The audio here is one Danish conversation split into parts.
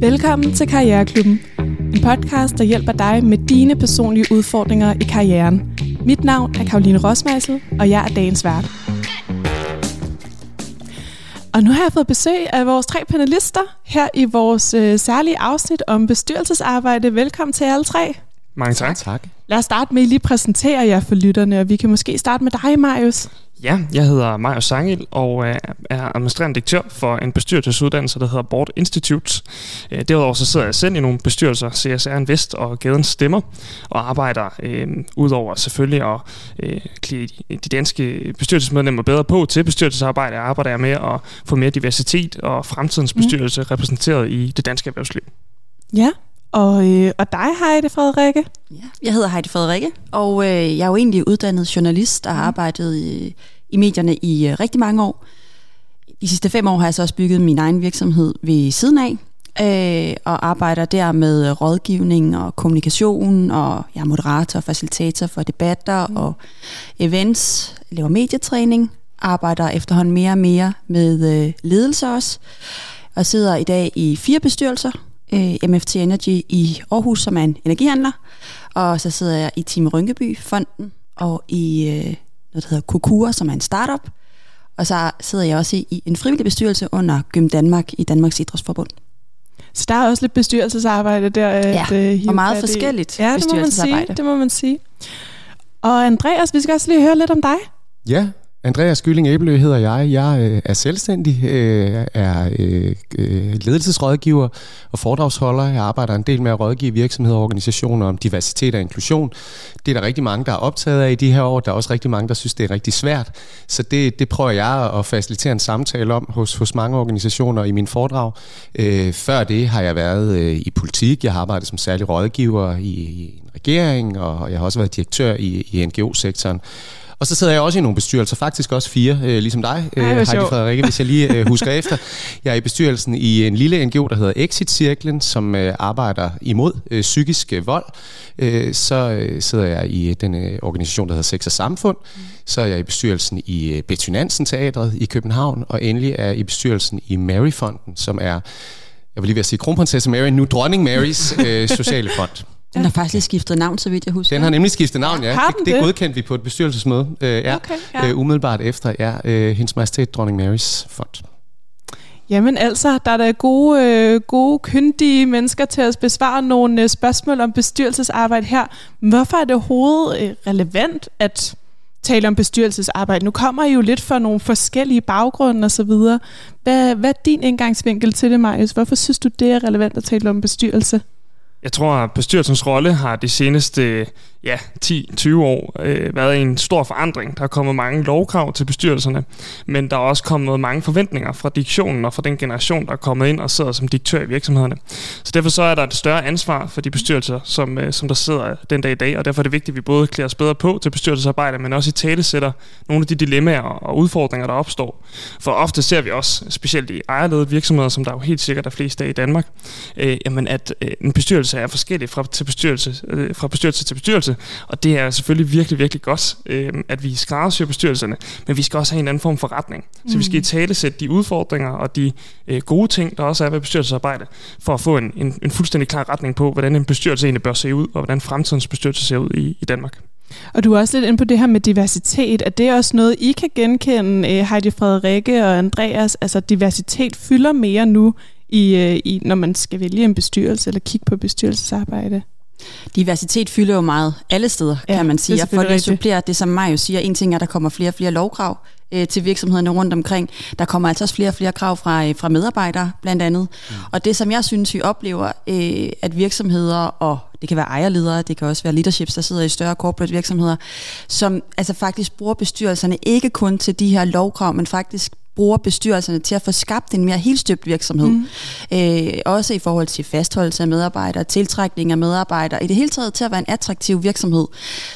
Velkommen til Karriereklubben. En podcast, der hjælper dig med dine personlige udfordringer i karrieren. Mit navn er Karoline Rosmeisel, og jeg er dagens vært. Og nu har jeg fået besøg af vores tre panelister her i vores øh, særlige afsnit om bestyrelsesarbejde. Velkommen til alle tre. Mange tak. Tak. Lad os starte med at I lige præsentere jer for lytterne, og vi kan måske starte med dig, Marius. Ja, jeg hedder Marius Sangel og er administrerende direktør for en bestyrelsesuddannelse, der hedder Board Institute. Øh, derudover så sidder jeg selv i nogle bestyrelser, CSR Invest og Gadens Stemmer, og arbejder øh, udover selvfølgelig at øh, klæde de danske bestyrelsesmedlemmer bedre på til bestyrelsesarbejde, arbejder jeg med at få mere diversitet og fremtidens mm. bestyrelse mm. repræsenteret i det danske erhvervsliv. Ja, og, øh, og dig, Heidi Frederikke? Ja, jeg hedder Heidi Frederikke, og øh, jeg er jo egentlig uddannet journalist og har mm. arbejdet i, i medierne i øh, rigtig mange år. De sidste fem år har jeg så også bygget min egen virksomhed ved siden af, øh, og arbejder der med rådgivning og kommunikation, og jeg er moderator og facilitator for debatter mm. og events, laver medietræning, arbejder efterhånden mere og mere med øh, ledelse også, og sidder i dag i fire bestyrelser, øh, MFT Energy i Aarhus, som er en energihandler. Og så sidder jeg i Team Rynkeby Fonden og i øh, noget, der hedder Kokura, som er en startup. Og så sidder jeg også i, i en frivillig bestyrelse under Gym Danmark i Danmarks Idrætsforbund. Så der er også lidt bestyrelsesarbejde der. Ja, at, uh, og meget forskelligt ja, det må man sige. Det må man sige. Og Andreas, vi skal også lige høre lidt om dig. Ja, Andreas Gylling Æbelø hedder jeg. Jeg øh, er selvstændig, øh, er øh, øh, ledelsesrådgiver og foredragsholder. Jeg arbejder en del med at rådgive virksomheder og organisationer om diversitet og inklusion. Det er der rigtig mange, der er optaget af i de her år. Der er også rigtig mange, der synes, det er rigtig svært. Så det, det prøver jeg at facilitere en samtale om hos, hos mange organisationer i min foredrag. Øh, før det har jeg været øh, i politik. Jeg har arbejdet som særlig rådgiver i, i en regering, og jeg har også været direktør i, i NGO-sektoren. Og så sidder jeg også i nogle bestyrelser, faktisk også fire, øh, ligesom dig, øh, Heidi Frederikke, hvis jeg lige øh, husker efter. Jeg er i bestyrelsen i en lille NGO, der hedder Exit-cirklen, som øh, arbejder imod øh, psykisk øh, vold. Øh, så øh, sidder jeg i den øh, organisation, der hedder Sex og Samfund. Mm. Så er jeg i bestyrelsen i øh, Betty Nansen Teatret i København, og endelig er jeg i bestyrelsen i Maryfonden, som er, jeg vil lige ved at sige kronprinsesse Mary, nu dronning Marys øh, sociale fond. Den har faktisk lige skiftet navn, så vidt jeg husker. Den har nemlig skiftet navn, ja. Har det, det, det godkendte vi på et bestyrelsesmøde. Uh, ja, okay, ja. Uh, umiddelbart efter, ja. Uh, Hendes Majestæt Dronning Marys fond. Jamen altså, der er der gode, øh, gode, kyndige mennesker til at besvare nogle øh, spørgsmål om bestyrelsesarbejde her. Hvorfor er det overhovedet øh, relevant at tale om bestyrelsesarbejde? Nu kommer I jo lidt fra nogle forskellige baggrunde og så videre. Hvad, hvad er din indgangsvinkel til det, Marius? Hvorfor synes du, det er relevant at tale om bestyrelse? Jeg tror, at bestyrelsens rolle har de seneste ja, 10-20 år øh, været en stor forandring. Der er kommet mange lovkrav til bestyrelserne, men der er også kommet mange forventninger fra diktionen og fra den generation, der er kommet ind og sidder som direktør i virksomhederne. Så derfor så er der et større ansvar for de bestyrelser, som, øh, som der sidder den dag i dag, og derfor er det vigtigt, at vi både klæder os bedre på til bestyrelsesarbejde, men også i tale sætter nogle af de dilemmaer og udfordringer, der opstår. For ofte ser vi også, specielt i ejerledede virksomheder, som der jo helt sikkert er flest af i Danmark, øh, jamen at øh, en bestyrelse er forskellig fra, til bestyrelse, øh, fra bestyrelse til bestyrelse, og det er selvfølgelig virkelig, virkelig godt, øh, at vi skræddersyr bestyrelserne, men vi skal også have en anden form for retning. Så mm. vi skal i tale sætte de udfordringer og de øh, gode ting, der også er ved bestyrelsesarbejde, for at få en, en, en fuldstændig klar retning på, hvordan en bestyrelse egentlig bør se ud, og hvordan fremtidens bestyrelse ser ud i, i Danmark. Og du er også lidt inde på det her med diversitet. Er det også noget, I kan genkende, øh, Heidi Frederikke og Andreas? Altså diversitet fylder mere nu, i, øh, i, når man skal vælge en bestyrelse eller kigge på bestyrelsesarbejde? Diversitet fylder jo meget alle steder, ja, kan man sige. Og for at supplere det, som Mario siger, en ting er, at der kommer flere og flere lovkrav øh, til virksomhederne rundt omkring. Der kommer altså også flere og flere krav fra, øh, fra medarbejdere, blandt andet. Mm. Og det, som jeg synes, vi oplever, øh, at virksomheder, og det kan være ejerledere, det kan også være leaderships, der sidder i større corporate virksomheder, som altså faktisk bruger bestyrelserne ikke kun til de her lovkrav, men faktisk bruger bestyrelserne til at få skabt en mere helstøbt virksomhed. Mm. Øh, også i forhold til fastholdelse af medarbejdere, tiltrækning af medarbejdere, i det hele taget til at være en attraktiv virksomhed.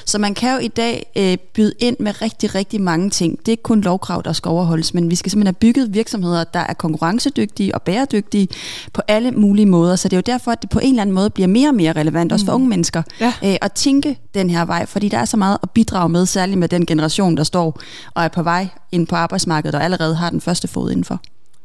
Så man kan jo i dag øh, byde ind med rigtig, rigtig mange ting. Det er ikke kun lovkrav, der skal overholdes, men vi skal simpelthen have bygget virksomheder, der er konkurrencedygtige og bæredygtige på alle mulige måder. Så det er jo derfor, at det på en eller anden måde bliver mere og mere relevant, mm. også for mm. unge mennesker, ja. øh, at tænke den her vej, fordi der er så meget at bidrage med, særligt med den generation, der står og er på vej ind på arbejdsmarkedet og allerede har den første fod indenfor.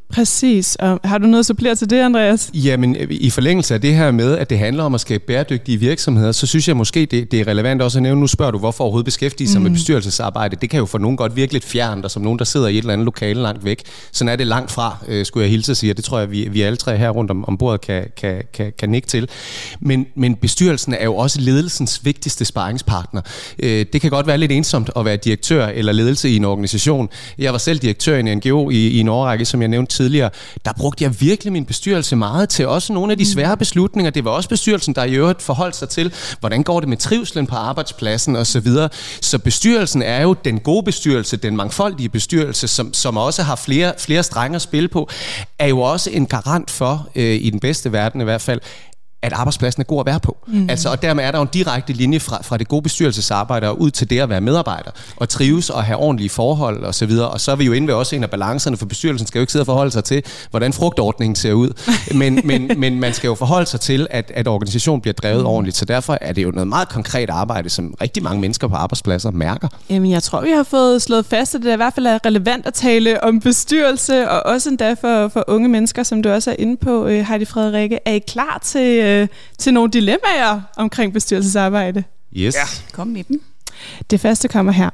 Præcis. Og har du noget at supplere til det, Andreas? Jamen, i forlængelse af det her med, at det handler om at skabe bæredygtige virksomheder, så synes jeg måske, det, det er relevant også at nævne, nu spørger du, hvorfor overhovedet beskæftige sig mm. med bestyrelsesarbejde. Det kan jo for nogen godt virke lidt fjernt, og som nogen, der sidder i et eller andet lokale langt væk. Sådan er det langt fra, øh, skulle jeg hilse at sige, og det tror jeg, vi, vi alle tre her rundt om, om bordet kan, kan, kan, kan nikke til. Men, men bestyrelsen er jo også ledelsens vigtigste sparringspartner. Øh, det kan godt være lidt ensomt at være direktør eller ledelse i en organisation. Jeg var selv direktør i en NGO i, i en årrække, som jeg nævnte tidligere, der brugte jeg virkelig min bestyrelse meget til også nogle af de svære beslutninger. Det var også bestyrelsen, der i øvrigt forholdt sig til, hvordan går det med trivslen på arbejdspladsen osv. Så bestyrelsen er jo den gode bestyrelse, den mangfoldige bestyrelse, som, som også har flere, flere strenge at spille på, er jo også en garant for, øh, i den bedste verden i hvert fald, at arbejdspladsen er god at være på. Mm. Altså, og dermed er der jo en direkte linje fra, fra det gode bestyrelsesarbejde ud til det at være medarbejder, og trives og have ordentlige forhold osv. Og, så videre. og så er vi jo inde ved også en af balancerne, for bestyrelsen skal jo ikke sidde og forholde sig til, hvordan frugtordningen ser ud. Men, men, men man skal jo forholde sig til, at, at organisationen bliver drevet mm. ordentligt. Så derfor er det jo noget meget konkret arbejde, som rigtig mange mennesker på arbejdspladser mærker. Jamen, jeg tror, vi har fået slået fast, at det i hvert fald er relevant at tale om bestyrelse, og også endda for, for unge mennesker, som du også er inde på, øh, Heidi Frederikke. Er I klar til øh, til nogle dilemmaer omkring bestyrelsesarbejde. Yes. Ja. Kom med dem. Det første kommer her.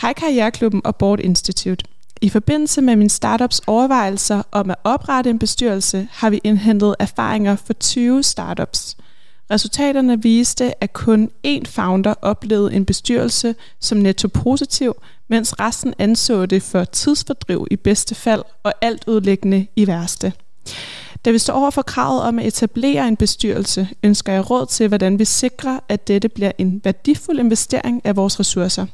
Hej Karriereklubben og Board Institute. I forbindelse med min startups overvejelser om at oprette en bestyrelse, har vi indhentet erfaringer for 20 startups. Resultaterne viste, at kun én founder oplevede en bestyrelse som netto positiv, mens resten anså det for tidsfordriv i bedste fald og alt udlæggende i værste. Da vi står over for kravet om at etablere en bestyrelse, ønsker jeg råd til, hvordan vi sikrer, at dette bliver en værdifuld investering af vores ressourcer.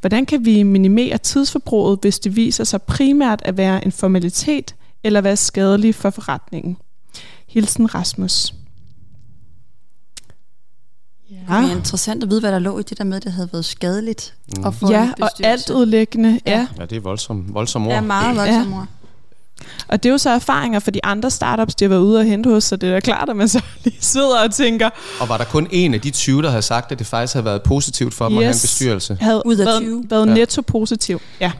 Hvordan kan vi minimere tidsforbruget, hvis det viser sig primært at være en formalitet eller være skadelig for forretningen? Hilsen Rasmus. Ja. Det er interessant at vide, hvad der lå i det der med, at det havde været skadeligt. Mm. At få ja, og alt udlæggende. Ja. ja, det er voldsomt voldsom ord. Ja, meget voldsom ord. Og det er jo så erfaringer for de andre startups, de har været ude og hente hos, så det er da klart, at man så lige sidder og tænker... Og var der kun en af de 20, der havde sagt, at det faktisk havde været positivt for dem yes. at have en bestyrelse? havde Ud af 20. været, været ja. netto positiv, ja.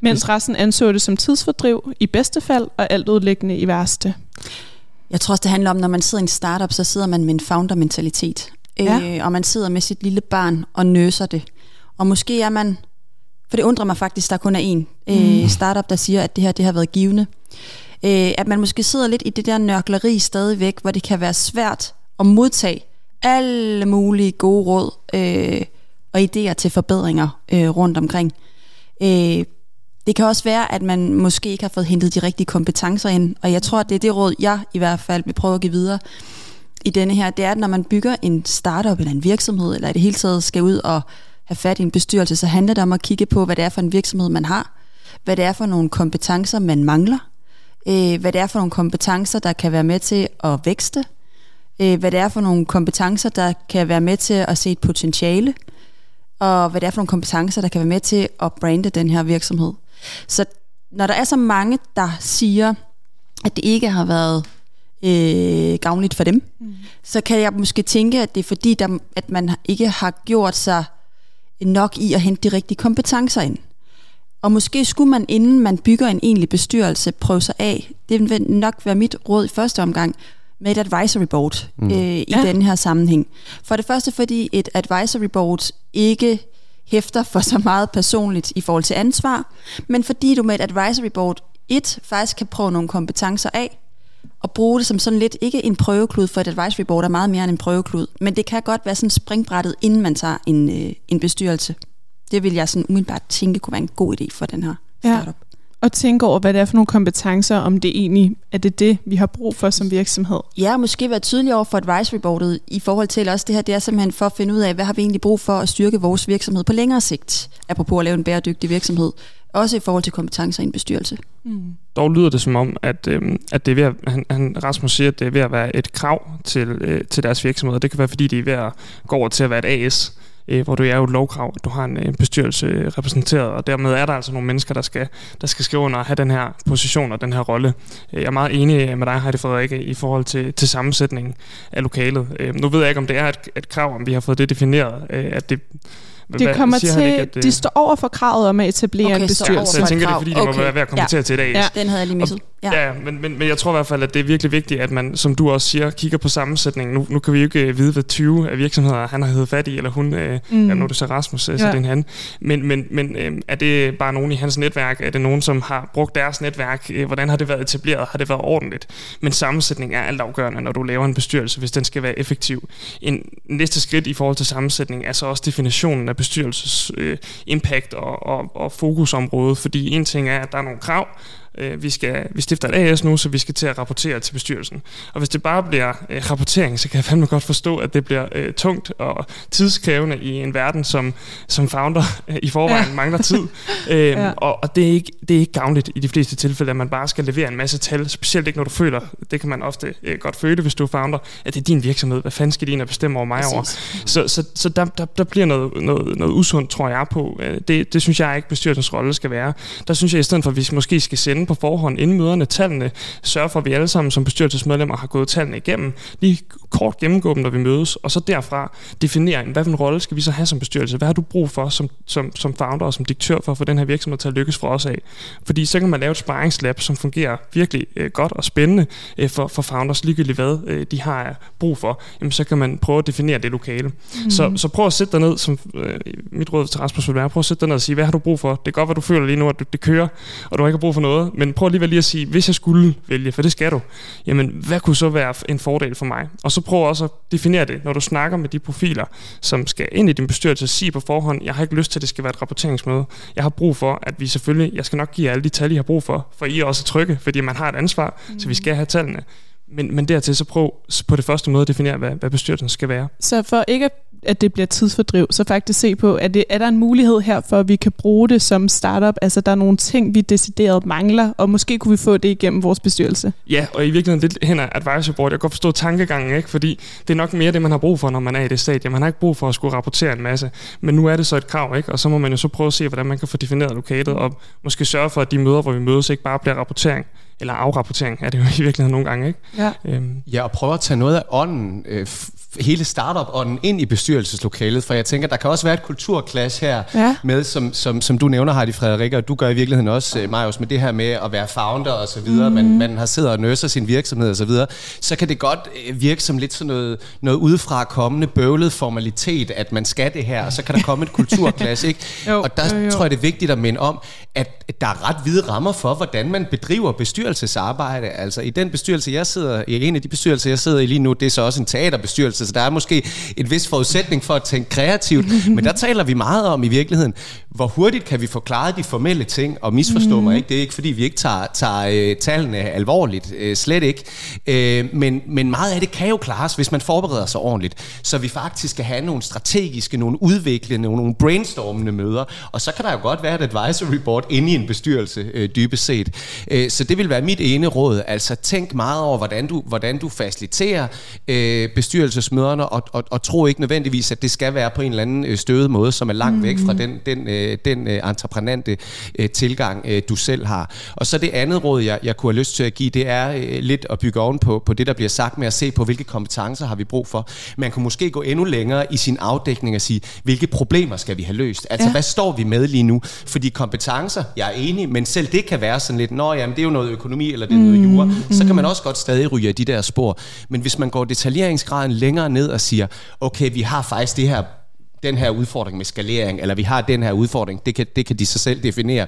Mens resten anså det som tidsfordriv i bedste fald, og alt udlæggende i værste. Jeg tror også, det handler om, når man sidder i en startup, så sidder man med en founder-mentalitet. Ja. Øh, og man sidder med sit lille barn og nøser det. Og måske er man for det undrer mig faktisk, der kun er en øh, mm. startup, der siger, at det her det har været givende. Øh, at man måske sidder lidt i det der nørkleri stadigvæk, hvor det kan være svært at modtage alle mulige gode råd øh, og idéer til forbedringer øh, rundt omkring. Øh, det kan også være, at man måske ikke har fået hentet de rigtige kompetencer ind, og jeg tror, at det er det råd, jeg i hvert fald vil prøve at give videre i denne her, det er, at når man bygger en startup eller en virksomhed, eller i det hele taget skal ud og have fat i en bestyrelse, så handler det om at kigge på, hvad det er for en virksomhed, man har, hvad det er for nogle kompetencer, man mangler, øh, hvad det er for nogle kompetencer, der kan være med til at vækste, øh, hvad det er for nogle kompetencer, der kan være med til at se et potentiale, og hvad det er for nogle kompetencer, der kan være med til at brande den her virksomhed. Så når der er så mange, der siger, at det ikke har været øh, gavnligt for dem, mm. så kan jeg måske tænke, at det er fordi, der, at man ikke har gjort sig nok i at hente de rigtige kompetencer ind. Og måske skulle man, inden man bygger en egentlig bestyrelse, prøve sig af. Det vil nok være mit råd i første omgang med et advisory board mm. øh, i ja. den her sammenhæng. For det første, fordi et advisory board ikke hæfter for så meget personligt i forhold til ansvar, men fordi du med et advisory board et faktisk kan prøve nogle kompetencer af, og bruge det som sådan lidt, ikke en prøveklud, for et advisory board er meget mere end en prøveklud, men det kan godt være sådan springbrættet, inden man tager en, øh, en bestyrelse. Det vil jeg sådan umiddelbart tænke kunne være en god idé for den her startup. Ja. Og tænke over, hvad det er for nogle kompetencer, om det egentlig er det, det, vi har brug for som virksomhed. Ja, måske være tydelig over for advisory boardet i forhold til også det her, det er simpelthen for at finde ud af, hvad har vi egentlig brug for at styrke vores virksomhed på længere sigt, apropos at lave en bæredygtig virksomhed. Også i forhold til kompetencer i en bestyrelse. Mm. Dog lyder det som om, at, øh, at det er ved at, han, han, Rasmus siger, at det er ved at være et krav til, øh, til deres virksomhed. Det kan være, fordi de er ved at gå over til at være et AS, øh, hvor du er jo et lovkrav, du har en, øh, en bestyrelse øh, repræsenteret, og dermed er der altså nogle mennesker, der skal, der skal skrive under og have den her position og den her rolle. Øh, jeg er meget enig med dig, Heidi Frederikke, i forhold til, til sammensætningen af lokalet. Øh, nu ved jeg ikke, om det er et, et krav, om vi har fået det defineret, øh, at det det kommer til, ikke, at, de står over for kravet om at etablere okay, en bestyrelse. Så jeg tænker, det er fordi, de okay. må være ved at kommentere ja. til i dag. Ja, den havde jeg lige misset. Ja, ja men, men, men jeg tror i hvert fald, at det er virkelig vigtigt, at man, som du også siger, kigger på sammensætningen. Nu, nu kan vi jo ikke vide, hvad 20 af virksomheder han har heddet fat i, eller hun, øh, mm. ja, nu er det så Rasmus, øh, så ja. det er han. Men, men, men øh, er det bare nogen i hans netværk? Er det nogen, som har brugt deres netværk? Øh, hvordan har det været etableret? Har det været ordentligt? Men sammensætning er alt afgørende, når du laver en bestyrelse, hvis den skal være effektiv. En næste skridt i forhold til sammensætning er så også definitionen af bestyrelses øh, impact og, og, og fokusområde, fordi en ting er, at der er nogle krav, øh, vi, skal, vi stifter et AS nu, så vi skal til at rapportere til bestyrelsen. Og hvis det bare bliver øh, rapportering, så kan jeg fandme godt forstå, at det bliver øh, tungt og tidskrævende i en verden, som, som founder øh, i forvejen ja. mangler tid. øh, ja. Og, og det, er ikke, det er ikke gavnligt i de fleste tilfælde, at man bare skal levere en masse tal, specielt ikke når du føler, det kan man ofte øh, godt føle, hvis du er founder, at det er din virksomhed. Hvad fanden skal ind og bestemme over mig Præcis. over? Så, så, så der, der, der bliver noget, noget, noget usundt, tror jeg på. Øh, det, det synes jeg ikke, bestyrelsens rolle skal være. Der synes jeg i stedet for, at vi måske skal sende på forhånd inden møderne tallene, sørge for, at vi alle sammen som bestyrelsesmedlemmer har gået tallene igennem, lige kort gennemgå dem, når vi mødes, og så derfra definere, hvad for en rolle skal vi så have som bestyrelse? Hvad har du brug for som, som, som founder og som direktør for at få den her virksomhed til at lykkes for os af? Fordi så kan man lave et sparringslab, som fungerer virkelig øh, godt og spændende øh, for, for founders, ligegyldigt hvad øh, de har brug for. Jamen, så kan man prøve at definere det lokale. Mm. Så, så prøv at sætte dig ned, som øh, mit råd til Rasmus vil være, prøv at sætte dig ned og sige, hvad har du brug for? Det er godt, hvad du føler lige nu, at du, det kører, og du ikke har brug for noget, men prøv alligevel lige at sige, hvis jeg skulle vælge, for det skal du, jamen hvad kunne så være en fordel for mig? Og så prøv også at definere det, når du snakker med de profiler, som skal ind i din bestyrelse, sige på forhånd, jeg har ikke lyst til, at det skal være et rapporteringsmøde. Jeg har brug for, at vi selvfølgelig, jeg skal nok give alle de tal, I har brug for, for I er også trygge, fordi man har et ansvar, mm. så vi skal have tallene. Men, men dertil så prøv på det første måde at definere, hvad, hvad bestyrelsen skal være. Så for ikke at at det bliver tidsfordriv, så faktisk se på, at det, er der en mulighed her for, at vi kan bruge det som startup? Altså, der er nogle ting, vi decideret mangler, og måske kunne vi få det igennem vores bestyrelse. Ja, og i virkeligheden lidt hen af advisory board. Jeg kan godt forstå tankegangen, ikke? fordi det er nok mere det, man har brug for, når man er i det stadie. Man har ikke brug for at skulle rapportere en masse, men nu er det så et krav, ikke? og så må man jo så prøve at se, hvordan man kan få defineret lokalet, og måske sørge for, at de møder, hvor vi mødes, ikke bare bliver rapportering, eller afrapportering er det jo i virkeligheden nogle gange. Ikke? Ja. Øhm. ja, og prøve at tage noget af ånden øh, hele startup-ånden ind i bestyrelseslokalet, for jeg tænker, der kan også være et kulturklash her ja. med, som, som, som du nævner, Heidi Frederik, og du gør i virkeligheden også, øh, Marius, med det her med at være founder og så videre, mm. man, man har siddet og nøser sin virksomhed og så videre, så kan det godt øh, virke som lidt sådan noget, noget udefra kommende bøvlet formalitet, at man skal det her, og så kan der komme et kulturklash, ikke? jo, og der jo, jo. tror jeg, det er vigtigt at minde om, at der er ret hvide rammer for, hvordan man bedriver bestyrelsesarbejde. Altså i den bestyrelse, jeg sidder i, en af de bestyrelser, jeg sidder i lige nu, det er så også en teaterbestyrelse, så der er måske et vis forudsætning for at tænke kreativt, men der taler vi meget om i virkeligheden, hvor hurtigt kan vi forklare de formelle ting, og misforstå mm. mig ikke, det er ikke fordi vi ikke tager, tager uh, tallene alvorligt, uh, slet ikke, uh, men, men meget af det kan jo klares, hvis man forbereder sig ordentligt, så vi faktisk skal have nogle strategiske, nogle udviklende, nogle brainstormende møder, og så kan der jo godt være et advisory board inde i en bestyrelse, uh, dybest set. Uh, så det vil være mit ene råd, altså tænk meget over, hvordan du, hvordan du faciliterer uh, bestyrelsesmøderne, og, og, og tro ikke nødvendigvis, at det skal være på en eller anden stødet måde, som er langt mm. væk fra den, den øh, den øh, entreprenante øh, tilgang, øh, du selv har. Og så det andet råd, jeg, jeg kunne have lyst til at give, det er øh, lidt at bygge oven på, på det, der bliver sagt med at se på, hvilke kompetencer har vi brug for. Man kunne måske gå endnu længere i sin afdækning og sige, hvilke problemer skal vi have løst? Altså, ja. hvad står vi med lige nu? Fordi kompetencer, jeg er enig, men selv det kan være sådan lidt, nå jamen, det er jo noget økonomi, eller det er noget jura. Mm, så kan man også godt stadig ryge af de der spor. Men hvis man går detaljeringsgraden længere ned og siger, okay, vi har faktisk det her den her udfordring med skalering, eller vi har den her udfordring, det kan, det kan de sig selv definere.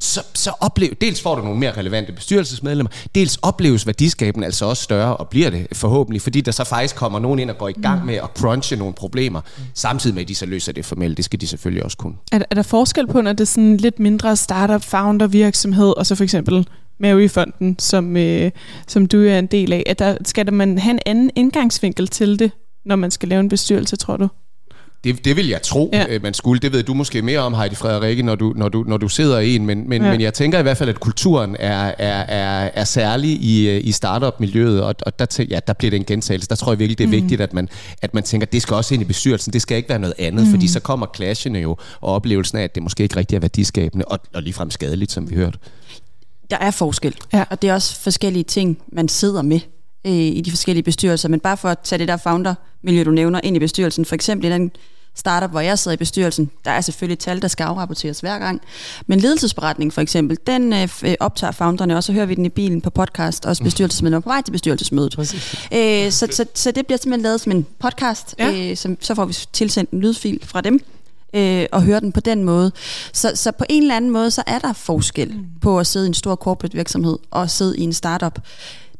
Så, så oplev, dels får du nogle mere relevante bestyrelsesmedlemmer, dels opleves værdiskaben altså også større, og bliver det forhåbentlig, fordi der så faktisk kommer nogen ind og går i gang med at crunche nogle problemer, samtidig med at de så løser det formelt. Det skal de selvfølgelig også kunne. Er, er der forskel på, når det er sådan lidt mindre startup, founder virksomhed, og så for eksempel Mary-fonden, som, øh, som du er en del af, at der, skal der man have en anden indgangsvinkel til det, når man skal lave en bestyrelse, tror du? Det, det vil jeg tro, ja. Øh, man skulle. Det ved du måske mere om, Heidi Frederikke, når du, når du, når du sidder i en. Men, men, ja. men jeg tænker i hvert fald, at kulturen er, er, er, er særlig i, øh, i startup-miljøet, og, og der, ja, der bliver det en gentagelse. Der tror jeg virkelig, det er mm. vigtigt, at man, at man tænker, at det skal også ind i bestyrelsen. Det skal ikke være noget andet, mm. fordi så kommer clashene jo, og oplevelsen af, at det måske ikke rigtig er værdiskabende, og, og ligefrem skadeligt, som vi hørte. Der er forskel, ja. og det er også forskellige ting, man sidder med øh, i de forskellige bestyrelser. Men bare for at tage det der founder-miljø, du nævner, ind i bestyrelsen, for eksempel i den startup, hvor jeg sidder i bestyrelsen, der er selvfølgelig tal, der skal afrapporteres hver gang. Men ledelsesberetning for eksempel, den øh, øh optager founderne, og så hører vi den i bilen på podcast, også bestyrelsesmedlemmer på vej til bestyrelsesmødet. Øh, så, så, så det bliver simpelthen lavet som en podcast, ja. øh, som, så får vi tilsendt en lydfil fra dem, øh, og høre den på den måde. Så, så på en eller anden måde, så er der forskel mm. på at sidde i en stor corporate virksomhed og sidde i en startup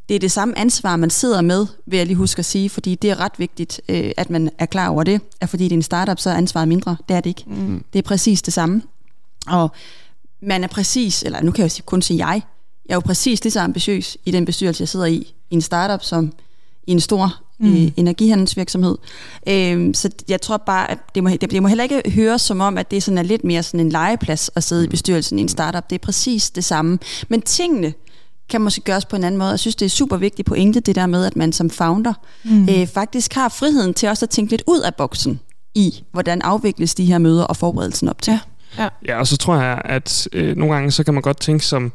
det er det samme ansvar, man sidder med, vil jeg lige huske at sige, fordi det er ret vigtigt, øh, at man er klar over det. At fordi det er en startup, så er ansvaret mindre. Det er det ikke. Mm. Det er præcis det samme. Og man er præcis, eller nu kan jeg kun sige jeg, jeg er jo præcis lige så ambitiøs i den bestyrelse, jeg sidder i, i en startup, som i en stor mm. øh, energihandelsvirksomhed. Øh, så jeg tror bare, at det må, det, det må heller ikke høres som om, at det sådan er lidt mere sådan en legeplads at sidde i bestyrelsen i en startup. Det er præcis det samme. Men tingene kan måske gøres på en anden måde. Jeg synes, det er super vigtigt pointe, det der med, at man som founder mm. øh, faktisk har friheden til også at tænke lidt ud af boksen i, hvordan afvikles de her møder og forberedelsen op til. Ja, ja. ja og så tror jeg, at øh, nogle gange så kan man godt tænke som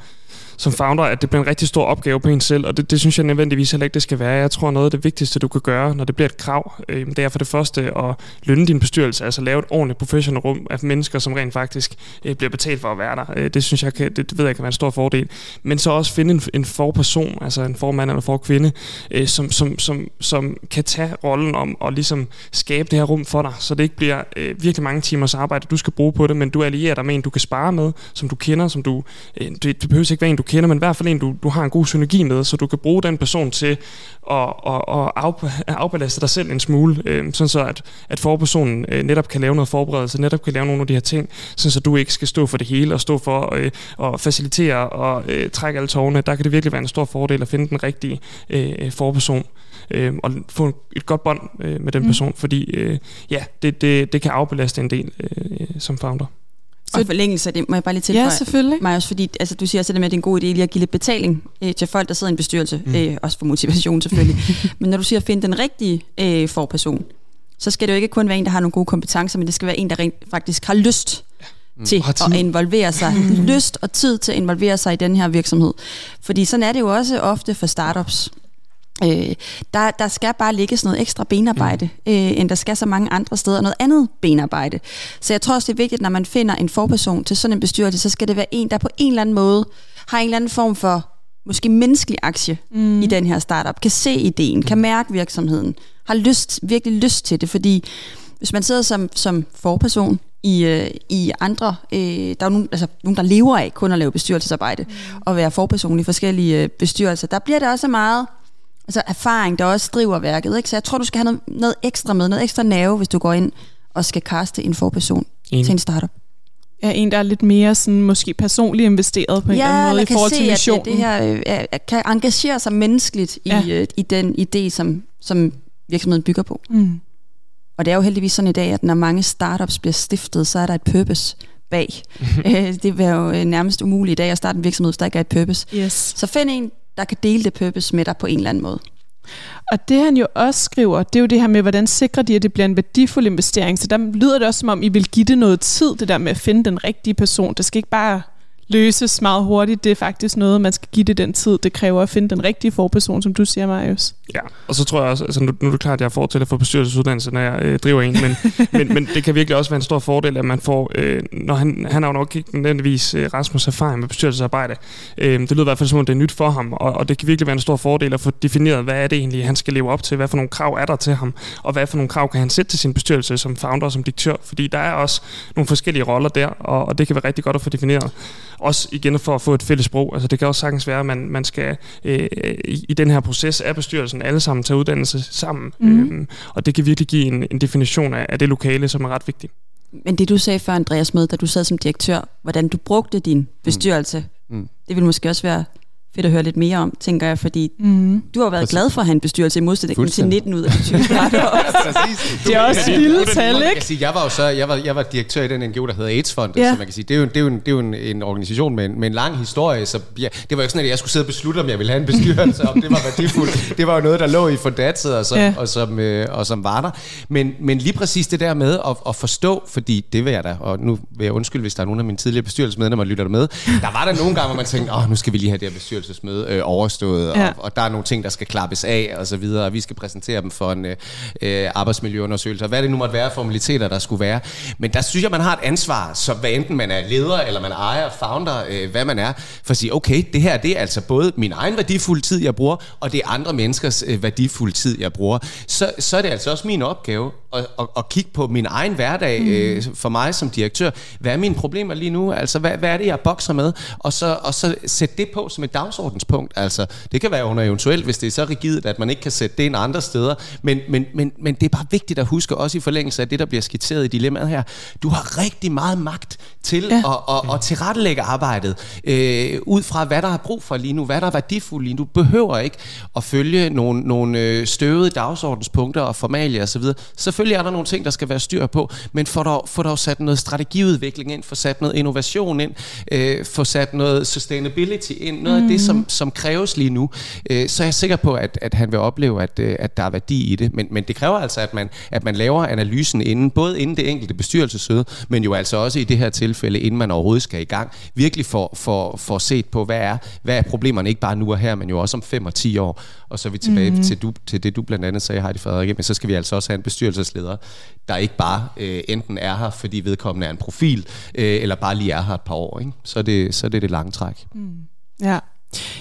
som founder, at det bliver en rigtig stor opgave på en selv, og det, det synes jeg nødvendigvis heller ikke, det skal være. Jeg tror, noget af det vigtigste, du kan gøre, når det bliver et krav, øh, det er for det første at lønne din bestyrelse, altså lave et ordentligt professionelt rum af mennesker, som rent faktisk øh, bliver betalt for at være der. Øh, det synes jeg, kan, det, det ved jeg kan være en stor fordel. Men så også finde en, en forperson, altså en formand eller forkvinde, øh, som, som, som, som kan tage rollen om at ligesom skabe det her rum for dig, så det ikke bliver øh, virkelig mange timers arbejde, du skal bruge på det, men du allierer dig med en, du kan spare med, som du kender, som du, øh, det, det behøver ikke være en, du kender, men i hvert fald en, du, du har en god synergi med, så du kan bruge den person til at, at, at af, afbelaste dig selv en smule, øh, sådan så at, at forpersonen øh, netop kan lave noget forberedelse, netop kan lave nogle af de her ting, sådan så du ikke skal stå for det hele og stå for øh, at facilitere og øh, trække alle tårne. Der kan det virkelig være en stor fordel at finde den rigtige øh, forperson øh, og få et godt bånd øh, med den mm. person, fordi øh, ja, det, det, det kan afbelaste en del øh, som founder. Så, og forlængelse af det, må jeg bare lige tilføje ja, selvfølgelig. mig også, fordi altså, du siger også det med, at det er en god idé lige at give lidt betaling øh, til folk, der sidder i en bestyrelse, mm. øh, også for motivation selvfølgelig. men når du siger at finde den rigtige øh, forperson, så skal det jo ikke kun være en, der har nogle gode kompetencer, men det skal være en, der rent faktisk har lyst mm. til at involvere sig. lyst og tid til at involvere sig i den her virksomhed. Fordi sådan er det jo også ofte for startups. Øh, der, der skal bare ligge sådan noget ekstra benarbejde, mm. øh, end der skal så mange andre steder, noget andet benarbejde. Så jeg tror også, det er vigtigt, når man finder en forperson til sådan en bestyrelse, så skal det være en, der på en eller anden måde har en eller anden form for måske menneskelig aktie mm. i den her startup, kan se ideen, kan mærke virksomheden, har lyst, virkelig lyst til det, fordi hvis man sidder som, som forperson i, øh, i andre, øh, der er nogen, altså, nogen, der lever af kun at lave bestyrelsesarbejde, mm. og være forperson i forskellige øh, bestyrelser, der bliver det også meget altså erfaring, der også driver værket. Ikke? Så jeg tror, du skal have noget, noget ekstra med, noget ekstra nerve, hvis du går ind og skal kaste en forperson Enig. til en startup. Ja, en, der er lidt mere sådan, måske personligt investeret på en ja, eller anden måde i forhold se, til missionen. Ja, det her øh, kan engagere sig menneskeligt i, ja. øh, i den idé, som, som virksomheden bygger på. Mm. Og det er jo heldigvis sådan i dag, at når mange startups bliver stiftet, så er der et purpose bag. Øh, det er jo øh, nærmest umuligt i dag at starte en virksomhed, hvis der ikke er et purpose. Yes. Så find en, der kan dele det purpose med dig på en eller anden måde. Og det han jo også skriver, det er jo det her med, hvordan sikrer de, at det bliver en værdifuld investering. Så der lyder det også som om, I vil give det noget tid, det der med at finde den rigtige person. Det skal ikke bare løses meget hurtigt. Det er faktisk noget, man skal give det den tid, det kræver at finde den rigtige forperson, som du siger, Marius. Ja, og så tror jeg også, altså nu, nu er det klart, at jeg får til at få bestyrelsesuddannelse, når jeg øh, driver en, men, men, men det kan virkelig også være en stor fordel, at man får, øh, når han, han har jo nok ikke nødvendigvis øh, Rasmus erfaring med bestyrelsesarbejde. Øh, det lyder i hvert fald som om, det er nyt for ham, og, og det kan virkelig være en stor fordel at få defineret, hvad er det egentlig, han skal leve op til, hvad for nogle krav er der til ham, og hvad for nogle krav kan han sætte til sin bestyrelse som founder og som direktør, fordi der er også nogle forskellige roller der, og, og det kan være rigtig godt at få defineret. Også igen for at få et fælles sprog. Altså det kan også sagtens være, at man, man skal øh, i, i den her proces af bestyrelsen alle sammen tage uddannelse sammen. Mm. Øhm, og det kan virkelig give en, en definition af, af det lokale, som er ret vigtigt. Men det du sagde før, Andreas, med, da du sad som direktør, hvordan du brugte din bestyrelse, mm. Mm. det vil måske også være fedt at høre lidt mere om, tænker jeg, fordi mm. du har været glad for at have en bestyrelse i modsætning til 19 ud af 20 Det er også vildt tal, ikke? Jeg var jo så, jeg var, jeg var direktør i den NGO, der hedder AIDS-fondet, ja. så man kan sige, det er jo, det er jo, en, det er jo en, en organisation med en, med en lang historie, så ja, det var jo ikke sådan, at jeg skulle sidde og beslutte, om jeg ville have en bestyrelse, om det var værdifuldt. Det var jo noget, der lå i fondatset, og som, ja. og som, øh, og som var der. Men, men lige præcis det der med at, at forstå, fordi det vil jeg da, og nu vil jeg undskylde, hvis der er nogen af mine tidligere bestyrelsesmedlemmer, der lytter der med, der var der nogle gange, hvor man tænkte, åh, nu skal vi lige have det her bestyrelse bestyrelsesmøde øh, overstået, ja. og, og der er nogle ting, der skal klappes af og så videre, og vi skal præsentere dem for en øh, øh arbejdsmiljøundersøgelse, og hvad det nu måtte være formaliteter, der skulle være. Men der synes jeg, man har et ansvar, så hvad enten man er leder, eller man ejer, founder, øh, hvad man er, for at sige, okay, det her, det er altså både min egen værdifulde tid, jeg bruger, og det er andre menneskers øh, værdifulde tid, jeg bruger. Så, så er det altså også min opgave at, at, at kigge på min egen hverdag mm. øh, for mig som direktør. Hvad er mine problemer lige nu? Altså, hvad, hvad er det, jeg bokser med? Og så, og så sætte det på som et dagsordenspunkt. Altså, det kan være under eventuelt, hvis det er så rigidt, at man ikke kan sætte det ind andre steder. Men, men, men, men det er bare vigtigt at huske, også i forlængelse af det, der bliver skitseret i dilemmaet her. Du har rigtig meget magt til ja. at, at, at tilrettelægge arbejdet øh, ud fra, hvad der er brug for lige nu, hvad der er værdifuldt lige nu. Du behøver ikke at følge nogle, nogle øh, støvede dagsordenspunkter og formalier osv. Selvfølgelig er der nogle ting, der skal være styr på, men få dog, få dog sat noget strategiudvikling ind, få sat noget innovation ind, øh, få sat noget sustainability ind, noget mm. af det, som, mhm. som kræves lige nu. Øh, så er jeg sikker på, at, at han vil opleve, at, øh, at der er værdi i det. Men, men det kræver altså, at man, at man laver analysen inden, både inden det enkelte bestyrelsesøde, men jo altså også i det her tilfælde, inden man overhovedet skal i gang, virkelig får for, for set på, hvad er, hvad er problemerne, ikke bare nu og her, men jo også om 5 og 10 år. Og så er vi tilbage mm. til, du, til det, du blandt andet sagde, Heidi Frederik, men så skal vi altså også have en bestyrelsesleder, der ikke bare øh, enten er her, fordi vedkommende er en profil, øh, eller bare lige er her et par år. Ikke? Så, er det, så er det det lange træk. Mm. Ja.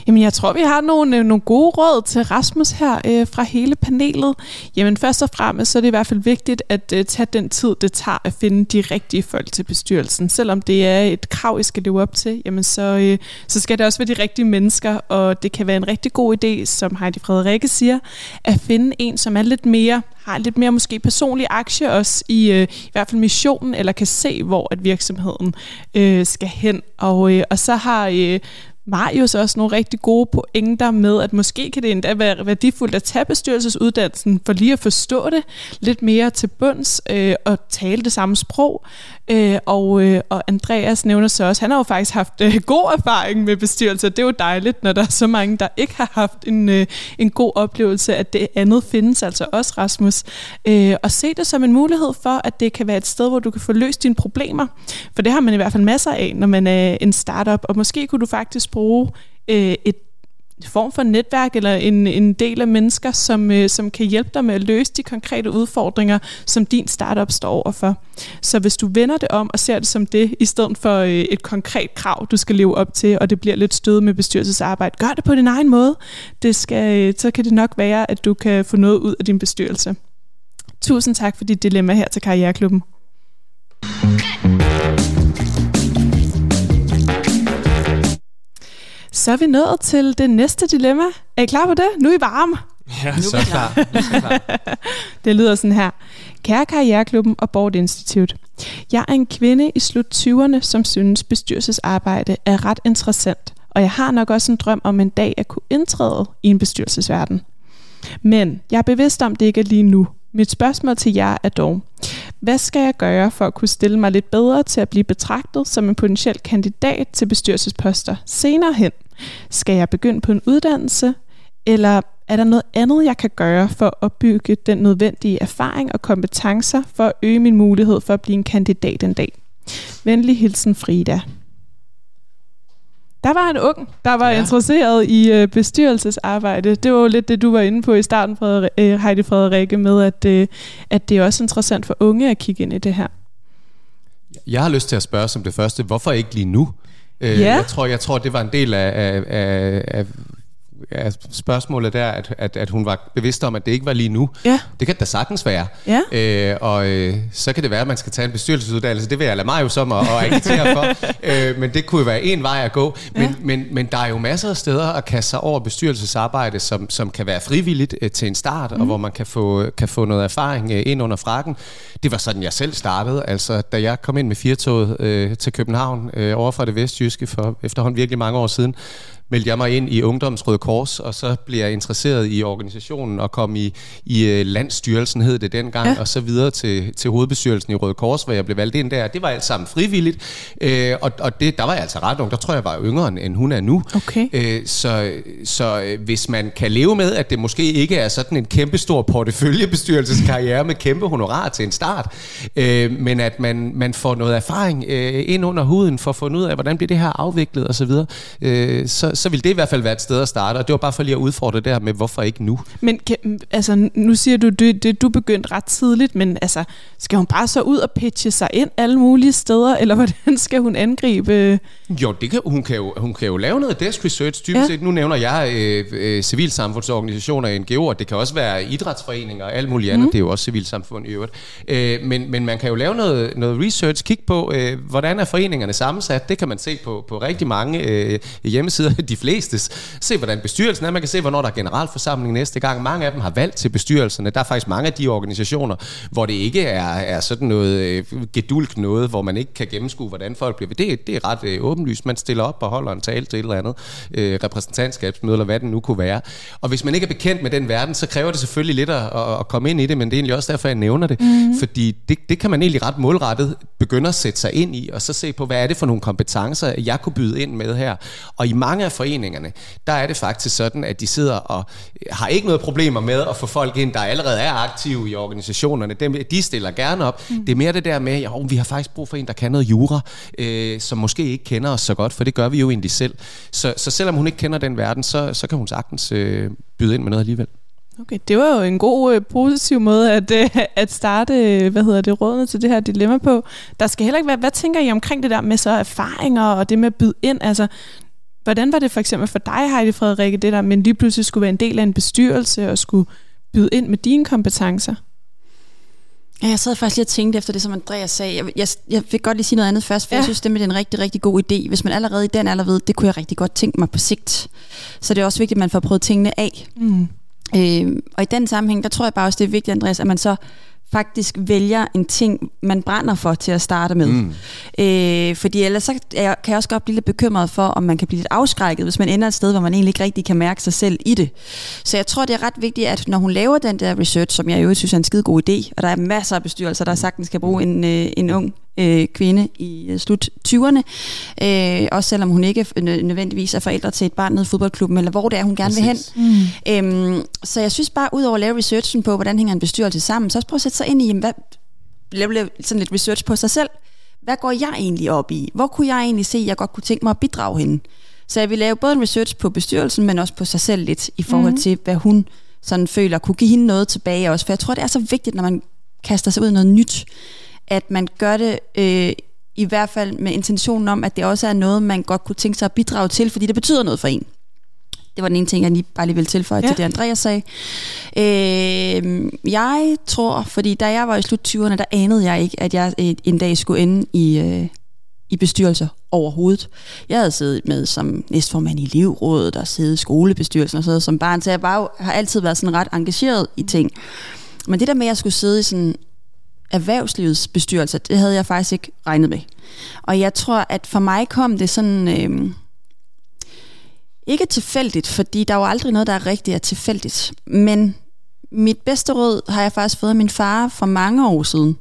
Jamen, jeg tror, vi har nogle, øh, nogle gode råd til Rasmus her øh, fra hele panelet. Jamen, først og fremmest så er det i hvert fald vigtigt at øh, tage den tid, det tager at finde de rigtige folk til bestyrelsen. Selvom det er et krav, I skal leve op til, jamen så, øh, så skal det også være de rigtige mennesker, og det kan være en rigtig god idé, som Heidi Frederikke siger, at finde en, som er lidt mere har lidt mere måske personlig aktie også i, øh, i hvert fald missionen, eller kan se, hvor at virksomheden øh, skal hen. Og, øh, og så har øh, Marius også nogle rigtig gode pointer med, at måske kan det endda være værdifuldt at tage bestyrelsesuddannelsen for lige at forstå det lidt mere til bunds øh, og tale det samme sprog. Øh, og, øh, og Andreas nævner så også, han har jo faktisk haft øh, god erfaring med bestyrelser. Det er jo dejligt, når der er så mange, der ikke har haft en, øh, en god oplevelse, at det andet findes altså også, Rasmus. Øh, og se det som en mulighed for, at det kan være et sted, hvor du kan få løst dine problemer. For det har man i hvert fald masser af, når man er en startup. Og måske kunne du faktisk bruge øh, et form for netværk eller en, en del af mennesker, som, øh, som kan hjælpe dig med at løse de konkrete udfordringer, som din startup står overfor. Så hvis du vender det om og ser det som det, i stedet for øh, et konkret krav, du skal leve op til, og det bliver lidt stød med bestyrelsesarbejde, gør det på din egen måde. Det skal, øh, så kan det nok være, at du kan få noget ud af din bestyrelse. Tusind tak for dit dilemma her til Karriereklubben. Så er vi nået til det næste dilemma. Er I klar på det? Nu er I varme. Ja, nu så er klar. klar. det lyder sådan her. Kære Karriereklubben og Board Institute. Jeg er en kvinde i slut 20'erne, som synes bestyrelsesarbejde er ret interessant, og jeg har nok også en drøm om en dag at kunne indtræde i en bestyrelsesverden. Men jeg er bevidst om, det ikke er lige nu. Mit spørgsmål til jer er dog, hvad skal jeg gøre for at kunne stille mig lidt bedre til at blive betragtet som en potentiel kandidat til bestyrelsesposter senere hen? Skal jeg begynde på en uddannelse? Eller er der noget andet, jeg kan gøre for at opbygge den nødvendige erfaring og kompetencer for at øge min mulighed for at blive en kandidat en dag? Venlig hilsen Frida. Der var en ung, der var ja. interesseret i øh, bestyrelsesarbejde. Det var jo lidt det, du var inde på i starten, Frederik, øh, Heidi Frederikke, med at, øh, at det er også interessant for unge at kigge ind i det her. Jeg har lyst til at spørge som det første, hvorfor ikke lige nu? Øh, ja. Jeg tror, jeg tror, det var en del af, af, af, af ja, spørgsmålet der, at, at, at hun var bevidst om, at det ikke var lige nu. Ja. Det kan da sagtens være. Ja. Øh, og øh, så kan det være, at man skal tage en bestyrelsesuddannelse. Det vil jeg lade mig jo som at, at agitere for. øh, men det kunne jo være en vej at gå. Men, ja. men, men der er jo masser af steder at kaste sig over bestyrelsesarbejde, som, som kan være frivilligt øh, til en start, mm. og mhm. hvor man kan få, kan få noget erfaring øh, ind under frakken. Det var sådan, jeg selv startede. Altså, da jeg kom ind med firtoget øh, til København øh, over fra det vestjyske for efterhånden virkelig mange år siden, meldte jeg mig ind i Ungdoms Røde Kors, og så blev jeg interesseret i organisationen og kom i, i øh, landstyrelsen, hed det dengang, ja. og så videre til, til hovedbestyrelsen i Røde Kors, hvor jeg blev valgt ind der. Det var alt sammen frivilligt, øh, og, og det, der var jeg altså ret ung. Der tror jeg, jeg var yngre, end hun er nu. Okay. Øh, så så øh, hvis man kan leve med, at det måske ikke er sådan en kæmpestor porteføljebestyrelseskarriere med kæmpe honorar til en start, øh, men at man, man får noget erfaring øh, ind under huden for at finde ud af, hvordan bliver det her afviklet osv., så, videre, øh, så så vil det i hvert fald være et sted at starte, og det var bare for lige at udfordre det her med, hvorfor ikke nu? Men kan, altså, nu siger du, det, det du begyndte ret tidligt, men altså, skal hun bare så ud og pitche sig ind alle mulige steder, eller hvordan skal hun angribe? Jo, det kan, hun, kan jo, hun kan jo lave noget desk research, typisk ja. set. Nu nævner jeg øh, øh, civilsamfundsorganisationer, NGO'er, det kan også være idrætsforeninger og alt muligt andet, mm. det er jo også civilsamfund i øvrigt. Øh, men, men man kan jo lave noget, noget research, kigge på, øh, hvordan er foreningerne sammensat, det kan man se på, på rigtig mange øh, hjemmesider, de fleste. Se, hvordan bestyrelsen er, man kan se, hvornår der er generalforsamling næste gang. Mange af dem har valgt til bestyrelserne. Der er faktisk mange af de organisationer, hvor det ikke er, er sådan noget øh, gedulk noget, hvor man ikke kan gennemskue, hvordan folk bliver. Det, det er ret øh, åbenlyst. Man stiller op og holder en tale til et eller andet øh, repræsentantskabsmøde, eller hvad det nu kunne være. Og hvis man ikke er bekendt med den verden, så kræver det selvfølgelig lidt at, at komme ind i det, men det er egentlig også derfor, jeg nævner det. Mm. Fordi det, det kan man egentlig ret målrettet begynde at sætte sig ind i, og så se på, hvad er det for nogle kompetencer, jeg kunne byde ind med her. Og i mange af foreningerne, der er det faktisk sådan, at de sidder og har ikke noget problemer med at få folk ind, der allerede er aktive i organisationerne. Dem, de stiller gerne op. Mm. Det er mere det der med, at vi har faktisk brug for en, der kan noget jura, øh, som måske ikke kender os så godt, for det gør vi jo egentlig selv. Så, så selvom hun ikke kender den verden, så, så kan hun sagtens øh, byde ind med noget alligevel. Okay, det var jo en god, øh, positiv måde at, øh, at starte, øh, hvad hedder det, rådene til det her dilemma på. Der skal heller ikke være, hvad tænker I omkring det der med så erfaringer og det med at byde ind? Altså, hvordan var det for eksempel for dig, Heidi Frederikke, det der, men lige pludselig skulle være en del af en bestyrelse og skulle byde ind med dine kompetencer? Ja, jeg sad faktisk lige og tænkte efter det, som Andreas sagde. Jeg, jeg, jeg vil godt lige sige noget andet først, for ja. jeg synes, det er en rigtig, rigtig god idé. Hvis man allerede i den alder ved, det kunne jeg rigtig godt tænke mig på sigt. Så det er også vigtigt, at man får prøvet tingene af. Mm. Øh, og i den sammenhæng, der tror jeg bare også, det er vigtigt, Andreas, at man så faktisk vælger en ting, man brænder for til at starte med. Mm. Øh, fordi ellers så kan jeg også godt blive lidt bekymret for, om man kan blive lidt afskrækket, hvis man ender et sted, hvor man egentlig ikke rigtig kan mærke sig selv i det. Så jeg tror, det er ret vigtigt, at når hun laver den der research, som jeg jo synes er en skide god idé, og der er masser af bestyrelser, der sagtens skal bruge en, øh, en ung øh, kvinde i øh, slut 20'erne, øh, også selvom hun ikke nødvendigvis er forældre til et barn nede i fodboldklubben, eller hvor det er, hun gerne Præcis. vil hen. Mm. Øhm, så jeg synes bare, ud over at lave researchen på, hvordan hænger en bestyrelse sammen, så også prøv at sætte sig ind i, jamen, hvad, lave sådan lidt research på sig selv. Hvad går jeg egentlig op i? Hvor kunne jeg egentlig se, at jeg godt kunne tænke mig at bidrage hende? Så jeg vil lave både en research på bestyrelsen, men også på sig selv lidt, i forhold mm. til, hvad hun sådan føler kunne give hende noget tilbage også. For jeg tror, det er så vigtigt, når man kaster sig ud i noget nyt, at man gør det øh, i hvert fald med intentionen om, at det også er noget, man godt kunne tænke sig at bidrage til, fordi det betyder noget for en. Det var den ene ting, jeg lige bare lige vil tilføje ja. til det, Andreas sagde. Øh, jeg tror, fordi da jeg var i slut 20'erne, der anede jeg ikke, at jeg en dag skulle ende i, øh, i bestyrelser overhovedet. Jeg havde siddet med som næstformand i elevrådet og siddet i skolebestyrelsen og sådan som barn, så jeg var jo, har altid været sådan ret engageret i ting. Men det der med, at jeg skulle sidde i sådan erhvervslivets bestyrelse, det havde jeg faktisk ikke regnet med. Og jeg tror, at for mig kom det sådan... Øh, ikke tilfældigt, fordi der er jo aldrig noget, der er rigtigt er tilfældigt. Men mit bedste råd har jeg faktisk fået af min far for mange år siden.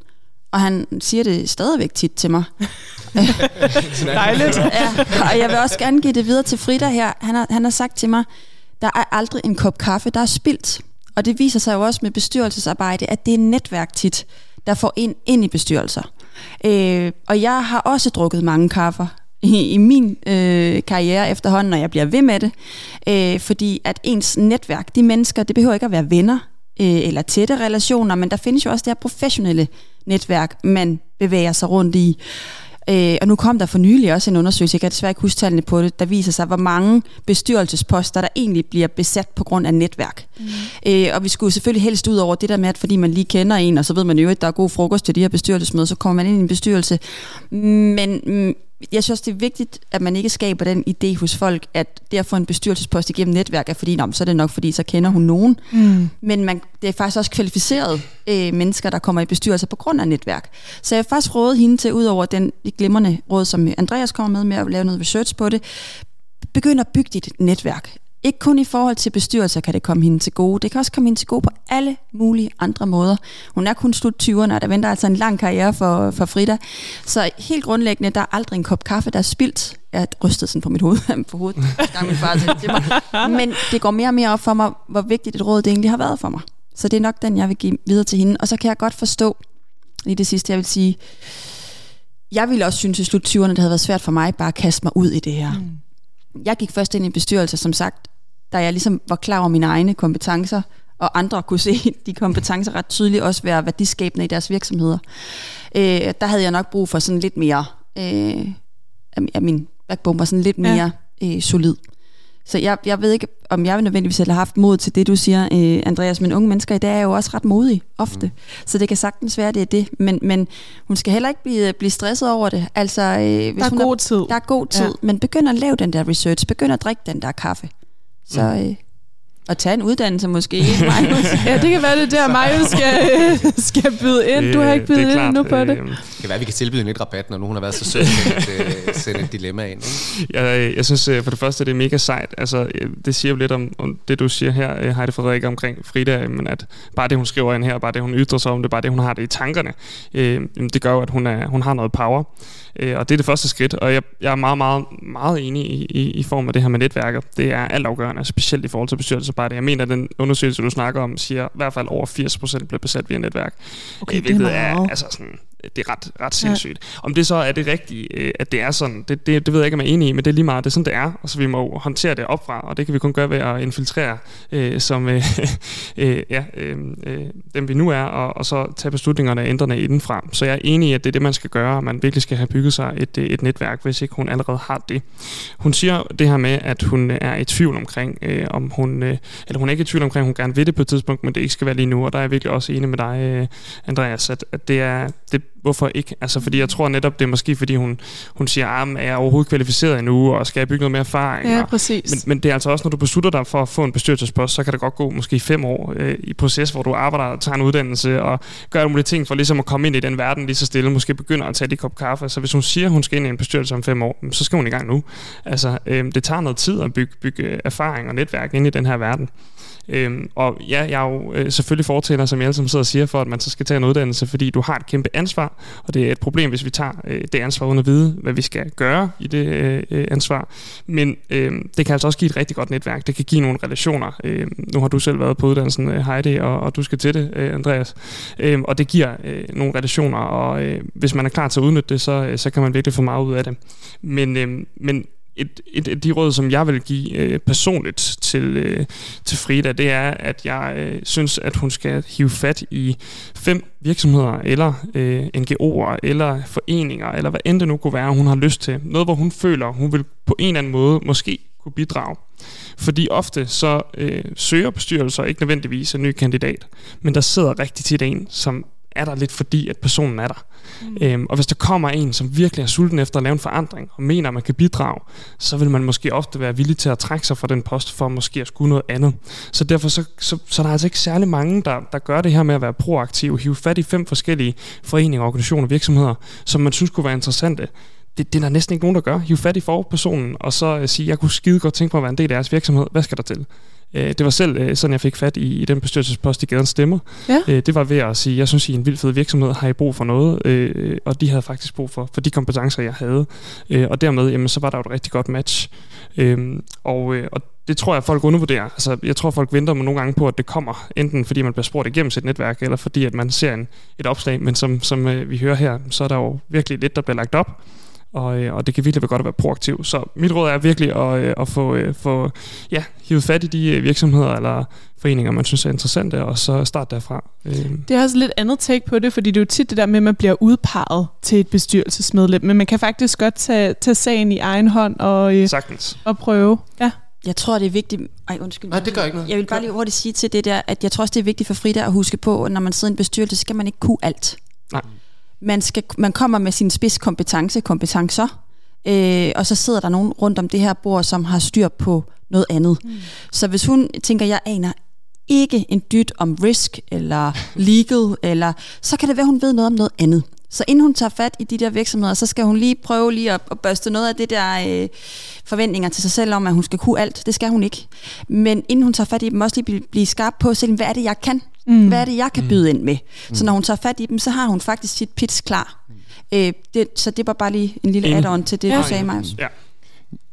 Og han siger det stadigvæk tit til mig. Dejligt. ja, og jeg vil også gerne give det videre til Frida her. Han har, han har sagt til mig, der er aldrig en kop kaffe, der er spildt. Og det viser sig jo også med bestyrelsesarbejde, at det er netværk tit der får ind, ind i bestyrelser. Øh, og jeg har også drukket mange kaffer i, i min øh, karriere efterhånden, og jeg bliver ved med det. Øh, fordi at ens netværk, de mennesker, det behøver ikke at være venner øh, eller tætte relationer, men der findes jo også det her professionelle netværk, man bevæger sig rundt i. Øh, og nu kom der for nylig også en undersøgelse, jeg kan desværre ikke huske tallene på det, der viser sig, hvor mange bestyrelsesposter, der egentlig bliver besat på grund af netværk. Mm. Øh, og vi skulle selvfølgelig helst ud over det der med, at fordi man lige kender en, og så ved man jo, at der er god frokost til de her bestyrelsesmøder, så kommer man ind i en bestyrelse. Men mm, jeg synes det er vigtigt, at man ikke skaber den idé hos folk, at det at få en bestyrelsespost igennem netværk er fordi, så er det nok fordi, så kender hun nogen. Mm. Men man, det er faktisk også kvalificeret øh, mennesker, der kommer i bestyrelser på grund af netværk. Så jeg har faktisk rådet hende til, ud over den glimrende råd, som Andreas kommer med, med at lave noget research på det, begynd at bygge dit netværk. Ikke kun i forhold til bestyrelser kan det komme hende til gode. Det kan også komme hende til gode på alle mulige andre måder. Hun er kun slut 20'erne, og der venter altså en lang karriere for, for Frida. Så helt grundlæggende, der er aldrig en kop kaffe, der er spildt. Jeg rystede sådan på mit hoved, på hovedet, gang min far til mig. Men det går mere og mere op for mig, hvor vigtigt et råd det egentlig har været for mig. Så det er nok den, jeg vil give videre til hende. Og så kan jeg godt forstå, lige det sidste, jeg vil sige, jeg ville også synes i slut 20'erne, det havde været svært for mig bare at kaste mig ud i det her. Mm jeg gik først ind i bestyrelse, som sagt, da jeg ligesom var klar over mine egne kompetencer, og andre kunne se de kompetencer ret tydeligt også være værdiskabende i deres virksomheder. Øh, der havde jeg nok brug for sådan lidt mere, øh, at min backbone var sådan lidt mere ja. øh, solid. Så jeg, jeg ved ikke, om jeg nødvendigvis have haft mod til det, du siger, øh, Andreas, men unge mennesker i dag er jo også ret modige, ofte. Mm. Så det kan sagtens være, det er det. Men, men hun skal heller ikke blive, blive stresset over det. Altså, øh, hvis der er hun god tid. Der er god tid, ja. men begynd at lave den der research. Begynd at drikke den der kaffe. Så, øh, at tage en uddannelse måske, ja, det kan være det der, Marius skal, skal byde ind. Du har ikke bydet ind nu på det. Øh, det kan være, vi kan tilbyde en lidt rabat, når nogen har været så sød at øh, sende et dilemma ind. Ikke? Jeg, jeg synes øh, for det første, det er mega sejt. Altså, det siger jo lidt om, om det, du siger her, Heidi Frederik, omkring Frida, men at bare det, hun skriver ind her, bare det, hun ytrer sig om det, bare det, hun har det i tankerne, det gør jo, at hun, er, hun har noget power. Øh, og det er det første skridt, og jeg, jeg er meget, meget, meget enig i, i, i form af det her med netværker. Det er altafgørende, specielt i forhold til bestyrelsesarbejde. Jeg mener, at den undersøgelse, du snakker om, siger, i hvert fald over 80% bliver besat via netværk. Okay, øh, det er, er altså sådan, det er ret, ret sindssygt. Ja. Om det så er det rigtigt, øh, at det er sådan, det, det, det ved jeg ikke, om jeg er enig i, men det er lige meget, det er sådan, det er, og så vi må håndtere det opfra, og det kan vi kun gøre ved at infiltrere, øh, som øh, øh, ja, øh, øh, dem vi nu er, og, og så tage beslutningerne og ændrene indenfra. Så jeg er enig i, at det er det, man skal gøre, og man virkelig skal have bygget sig et, et netværk, hvis ikke hun allerede har det. Hun siger det her med, at hun er i tvivl omkring, øh, om hun, øh, eller hun er ikke i tvivl omkring, hun gerne vil det på et tidspunkt, men det ikke skal være lige nu, og der er jeg virkelig også enig med dig, øh, Andreas, at, at det er, det hvorfor ikke? Altså, fordi jeg tror netop, det er måske, fordi hun, hun siger, ah, er jeg overhovedet kvalificeret endnu, og skal jeg bygge noget mere erfaring? Ja, præcis. Men, men det er altså også, når du beslutter dig for at få en bestyrelsespost, så kan det godt gå måske fem år øh, i proces, hvor du arbejder og tager en uddannelse, og gør alle mulige ting for ligesom at komme ind i den verden lige så stille, måske begynder at tage de kop kaffe. Så hvis hun siger, at hun skal ind i en bestyrelse om fem år, så skal hun i gang nu. Altså, øh, det tager noget tid at bygge, bygge erfaring og netværk ind i den her verden. Øhm, og ja, jeg er jo øh, selvfølgelig fortæller, som jeg alle sammen sidder og siger, for at man så skal tage en uddannelse, fordi du har et kæmpe ansvar, og det er et problem, hvis vi tager øh, det ansvar uden at vide, hvad vi skal gøre i det øh, øh ansvar. Men øh, det kan altså også give et rigtig godt netværk. Det kan give nogle relationer. Øh, nu har du selv været på uddannelsen, øh, Heidi, og, og du skal til det, øh, Andreas. Øh, og det giver øh, nogle relationer, og øh, hvis man er klar til at udnytte det, så, øh, så kan man virkelig få meget ud af det. Men, øh, men et, et et de råd, som jeg vil give øh, personligt til, øh, til Frida, det er, at jeg øh, synes, at hun skal hive fat i fem virksomheder, eller øh, NGO'er, eller foreninger, eller hvad end det nu kunne være, hun har lyst til. Noget, hvor hun føler, hun vil på en eller anden måde måske kunne bidrage. Fordi ofte så øh, søger bestyrelser ikke nødvendigvis en ny kandidat, men der sidder rigtig tit en, som er der lidt fordi, at personen er der. Mm. Øhm, og hvis der kommer en, som virkelig er sulten efter at lave en forandring, og mener, at man kan bidrage, så vil man måske ofte være villig til at trække sig fra den post, for måske at skulle noget andet. Så derfor så, så, så der er altså ikke særlig mange, der, der gør det her med at være proaktiv, hive fat i fem forskellige foreninger, organisationer og virksomheder, som man synes kunne være interessante det, det er der næsten ikke nogen, der gør. Hive fat i forpersonen, og så uh, sige, jeg kunne skide godt tænke mig at være en del af deres virksomhed. Hvad skal der til? Uh, det var selv uh, sådan, jeg fik fat i, i den bestyrelsespost i Gadens Stemmer. Ja. Uh, det var ved at sige, jeg synes, I en vild fed virksomhed har I brug for noget, og de havde faktisk brug for, for de kompetencer, jeg havde. Og dermed, jamen, så var der jo et rigtig godt match. Uh, og, og det tror jeg, folk undervurderer. Altså, jeg tror, folk venter nogle gange på, at det kommer, enten fordi man bliver spurgt igennem sit netværk, eller fordi at man ser en, et opslag. Men som, som vi hører her, så er der jo virkelig lidt, der bliver lagt op og, øh, og det kan virkelig være godt at være proaktiv. Så mit råd er virkelig at, øh, at få, øh, få ja, hivet fat i de virksomheder eller foreninger, man synes er interessante, og så starte derfra. Det er også lidt andet take på det, fordi det er jo tit det der med, at man bliver udpeget til et bestyrelsesmedlem, men man kan faktisk godt tage, tage sagen i egen hånd og, Sagtens. og prøve. Ja. Jeg tror, det er vigtigt... Ej, undskyld. Nej, det gør ikke noget. Jeg vil bare lige hurtigt sige til det der, at jeg tror også, det er vigtigt for Frida at huske på, at når man sidder i en bestyrelse, så skal man ikke kunne alt. Nej man, skal, man kommer med sin spidskompetence, kompetencer, øh, og så sidder der nogen rundt om det her bord, som har styr på noget andet. Mm. Så hvis hun tænker, jeg aner ikke en dyt om risk eller legal, eller, så kan det være, hun ved noget om noget andet. Så inden hun tager fat i de der virksomheder, så skal hun lige prøve lige at, at børste noget af det der øh, forventninger til sig selv om, at hun skal kunne alt. Det skal hun ikke. Men inden hun tager fat i dem, også lige blive, blive skarp på selv, hvad er det, jeg kan? Mm. Hvad er det, jeg kan byde ind med? Mm. Så når hun tager fat i dem, så har hun faktisk sit pitch klar. Mm. Øh, det, så det var bare lige en lille add-on til det, ja. du sagde, Marius. Ja.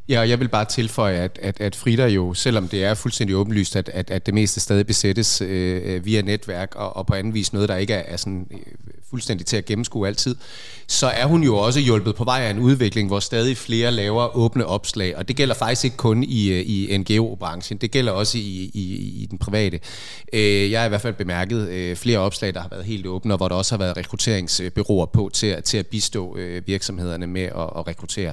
Ja, og jeg vil bare tilføje, at, at, at Frida jo, selvom det er fuldstændig åbenlyst, at, at, at det meste stadig besættes øh, øh via netværk og, og på anden vis noget, der ikke er, er sådan øh, fuldstændig til at gennemskue altid, så er hun jo også hjulpet på vej af en udvikling, hvor stadig flere laver åbne opslag, og det gælder faktisk ikke kun i, øh, i NGO-branchen, det gælder også i, i, i den private. Øh, jeg har i hvert fald bemærket øh, flere opslag, der har været helt åbne, og hvor der også har været rekrutteringsbyråer på til, til at bistå virksomhederne med at, at rekruttere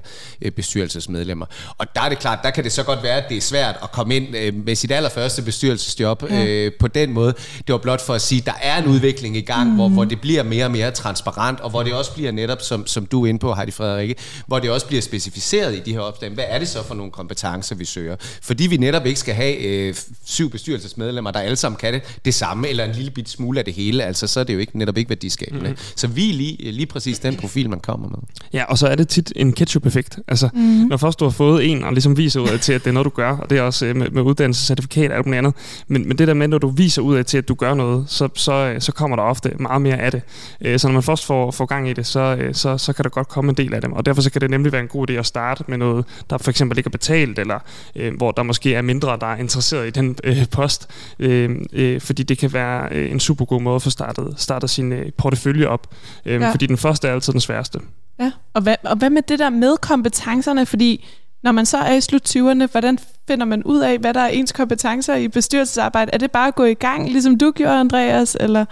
bestyrelsesmedlemmer. Og der er det klart, der kan det så godt være, at det er svært at komme ind med sit allerførste bestyrelsesjob ja. på den måde. Det var blot for at sige, at der er en udvikling i gang, mm. hvor, hvor det bliver mere og mere transparent, og hvor det også bliver netop, som, som du er inde på, Heidi Frederikke, hvor det også bliver specificeret i de her opslag. Hvad er det så for nogle kompetencer, vi søger? Fordi vi netop ikke skal have øh, syv bestyrelsesmedlemmer, der alle sammen kan det, det samme, eller en lille bit smule af det hele, altså så er det jo ikke, netop ikke værdiskabende. Mm. Så vi er lige, lige præcis den profil, man kommer med. Ja, og så er det tit en ketchup-effekt. Altså, mm. når først du har fået en, og ligesom viser ud af til, at det er noget, du gør, og det er også øh, med, med uddannelse, certifikat og alt muligt andet, men, men det der med, når du viser ud af til, at du gør noget, så, så, øh, så kommer der ofte meget mere af det. Øh, så når man først får, får gang i det, så, så, så kan der godt komme en del af dem, og derfor så kan det nemlig være en god idé at starte med noget, der for eksempel ikke er betalt, eller øh, hvor der måske er mindre, der er interesseret i den øh, post, øh, øh, fordi det kan være øh, en super god måde at få startet, startet sin øh, portefølje op, øh, ja. fordi den første er altid den sværeste. Ja, og hvad, og hvad med det der med kompetencerne, fordi når man så er i slut 20'erne, hvordan finder man ud af, hvad der er ens kompetencer i bestyrelsesarbejde? Er det bare at gå i gang, ligesom du gjorde, Andreas, eller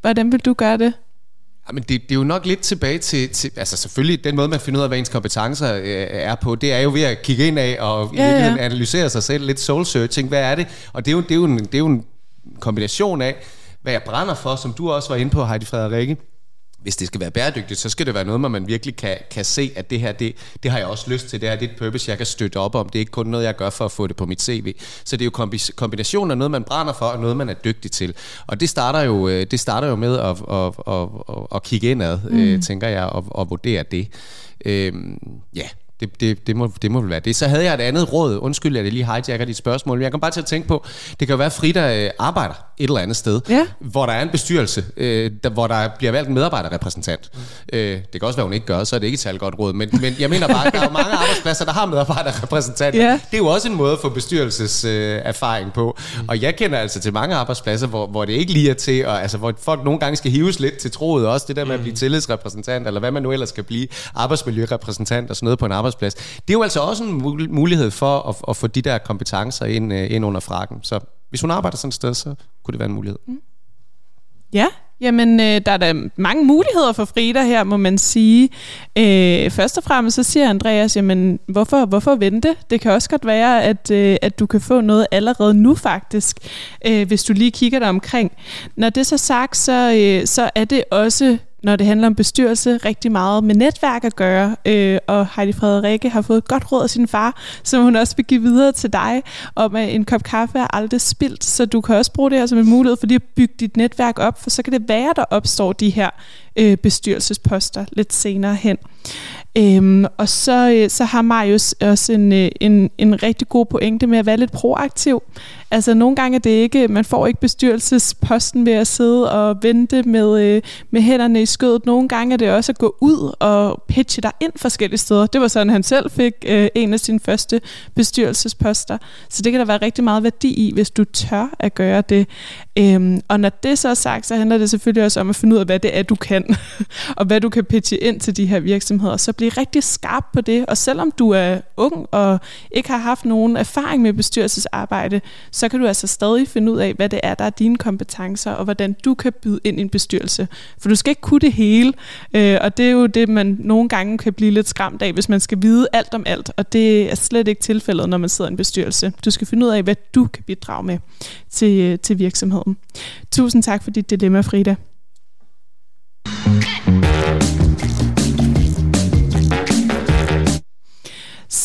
hvordan vil du gøre det? Jamen det, det er jo nok lidt tilbage til, til, altså selvfølgelig den måde, man finder ud af, hvad ens kompetencer øh, er på, det er jo ved at kigge ind af og ja, ja. analysere sig selv, lidt soul searching, hvad er det? Og det er jo, det er jo, en, det er jo en kombination af, hvad jeg brænder for, som du også var inde på, Heidi Frederikke, hvis det skal være bæredygtigt, så skal det være noget, hvor man virkelig kan, kan se, at det her, det, det har jeg også lyst til, det her det er et purpose, jeg kan støtte op om, det er ikke kun noget, jeg gør for at få det på mit CV. Så det er jo kombinationen af noget, man brænder for, og noget, man er dygtig til. Og det starter jo, øh, det starter jo med at, at, at, at, at kigge indad, mm. øh, tænker jeg, og, og vurdere det. Øhm, ja, det, det, det, må, det må vel være det. Så havde jeg et andet råd. Undskyld, at jeg lige hijacker dit spørgsmål. Men jeg kan bare til at tænke på, det kan jo være, at Frida øh, arbejder et eller andet sted, ja. hvor der er en bestyrelse, øh, der, hvor der bliver valgt en medarbejderrepræsentant. Øh, det kan også være, hun ikke gør, så er det ikke et særligt godt råd. Men, men jeg mener bare, at der er mange arbejdspladser, der har medarbejderrepræsentanter. Ja. Det er jo også en måde at få bestyrelseserfaring øh, på. Og jeg kender altså til mange arbejdspladser, hvor, hvor det ikke lige er til, og, altså, hvor folk nogle gange skal hives lidt til troet også, det der med at blive mm. tillidsrepræsentant, eller hvad man nu ellers skal blive, arbejdsmiljørepræsentant og sådan noget på en arbejdsplads. Det er jo altså også en mulighed for at, at få de der kompetencer ind, øh, ind under frakken. Så hvis hun arbejder sådan et sted, så kunne det være en mulighed. Mm. Ja, jamen øh, der er da mange muligheder for Frida her, må man sige. Øh, først og fremmest så siger Andreas, jamen hvorfor, hvorfor vente? Det kan også godt være, at, øh, at du kan få noget allerede nu faktisk, øh, hvis du lige kigger dig omkring. Når det er så sagt, så, øh, så er det også når det handler om bestyrelse, rigtig meget med netværk at gøre. Øh, og Heidi Frederikke har fået godt råd af sin far, som hun også vil give videre til dig, om at en kop kaffe er aldrig spildt. Så du kan også bruge det her som en mulighed for lige at bygge dit netværk op, for så kan det være, der opstår de her øh, bestyrelsesposter lidt senere hen. Øhm, og så, øh, så har Marius også en, øh, en, en rigtig god pointe med at være lidt proaktiv. Altså nogle gange er det ikke, man får ikke bestyrelsesposten ved at sidde og vente med, øh, med hænderne i skødet. Nogle gange er det også at gå ud og pitche dig ind forskellige steder. Det var sådan, han selv fik øh, en af sine første bestyrelsesposter. Så det kan der være rigtig meget værdi i, hvis du tør at gøre det. Øhm, og når det så er sagt, så handler det selvfølgelig også om at finde ud af, hvad det er, du kan. og hvad du kan pitche ind til de her virksomheder. Så bliv rigtig skarp på det. Og selvom du er ung og ikke har haft nogen erfaring med bestyrelsesarbejde, så kan du altså stadig finde ud af, hvad det er, der er dine kompetencer, og hvordan du kan byde ind i en bestyrelse. For du skal ikke kunne det hele, øh, og det er jo det, man nogle gange kan blive lidt skræmt af, hvis man skal vide alt om alt, og det er slet ikke tilfældet, når man sidder i en bestyrelse. Du skal finde ud af, hvad du kan bidrage med til, øh, til virksomheden. Tusind tak for dit dilemma, Frida.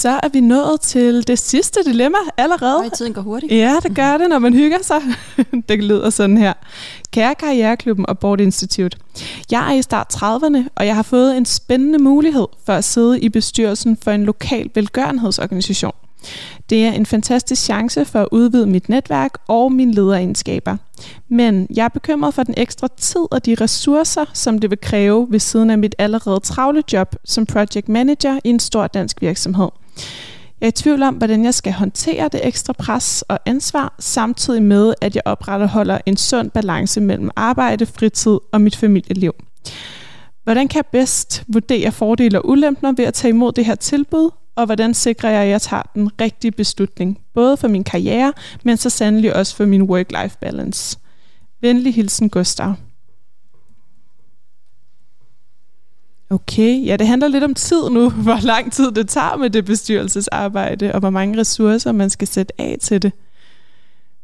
Så er vi nået til det sidste dilemma allerede. Og tiden går hurtigt. Ja, det gør det, når man hygger sig. det lyder sådan her. Kære Karriereklubben og Board Institute. Jeg er i start 30'erne, og jeg har fået en spændende mulighed for at sidde i bestyrelsen for en lokal velgørenhedsorganisation. Det er en fantastisk chance for at udvide mit netværk og mine lederegenskaber. Men jeg er bekymret for den ekstra tid og de ressourcer, som det vil kræve ved siden af mit allerede travle job som project manager i en stor dansk virksomhed. Jeg er i tvivl om, hvordan jeg skal håndtere det ekstra pres og ansvar, samtidig med, at jeg opretholder en sund balance mellem arbejde, fritid og mit familieliv. Hvordan kan jeg bedst vurdere fordele og ulemper ved at tage imod det her tilbud, og hvordan sikrer jeg, at jeg tager den rigtige beslutning, både for min karriere, men så sandelig også for min work-life balance. Venlig hilsen, Gustav. Okay, ja, det handler lidt om tid nu, hvor lang tid det tager med det bestyrelsesarbejde, og hvor mange ressourcer man skal sætte af til det.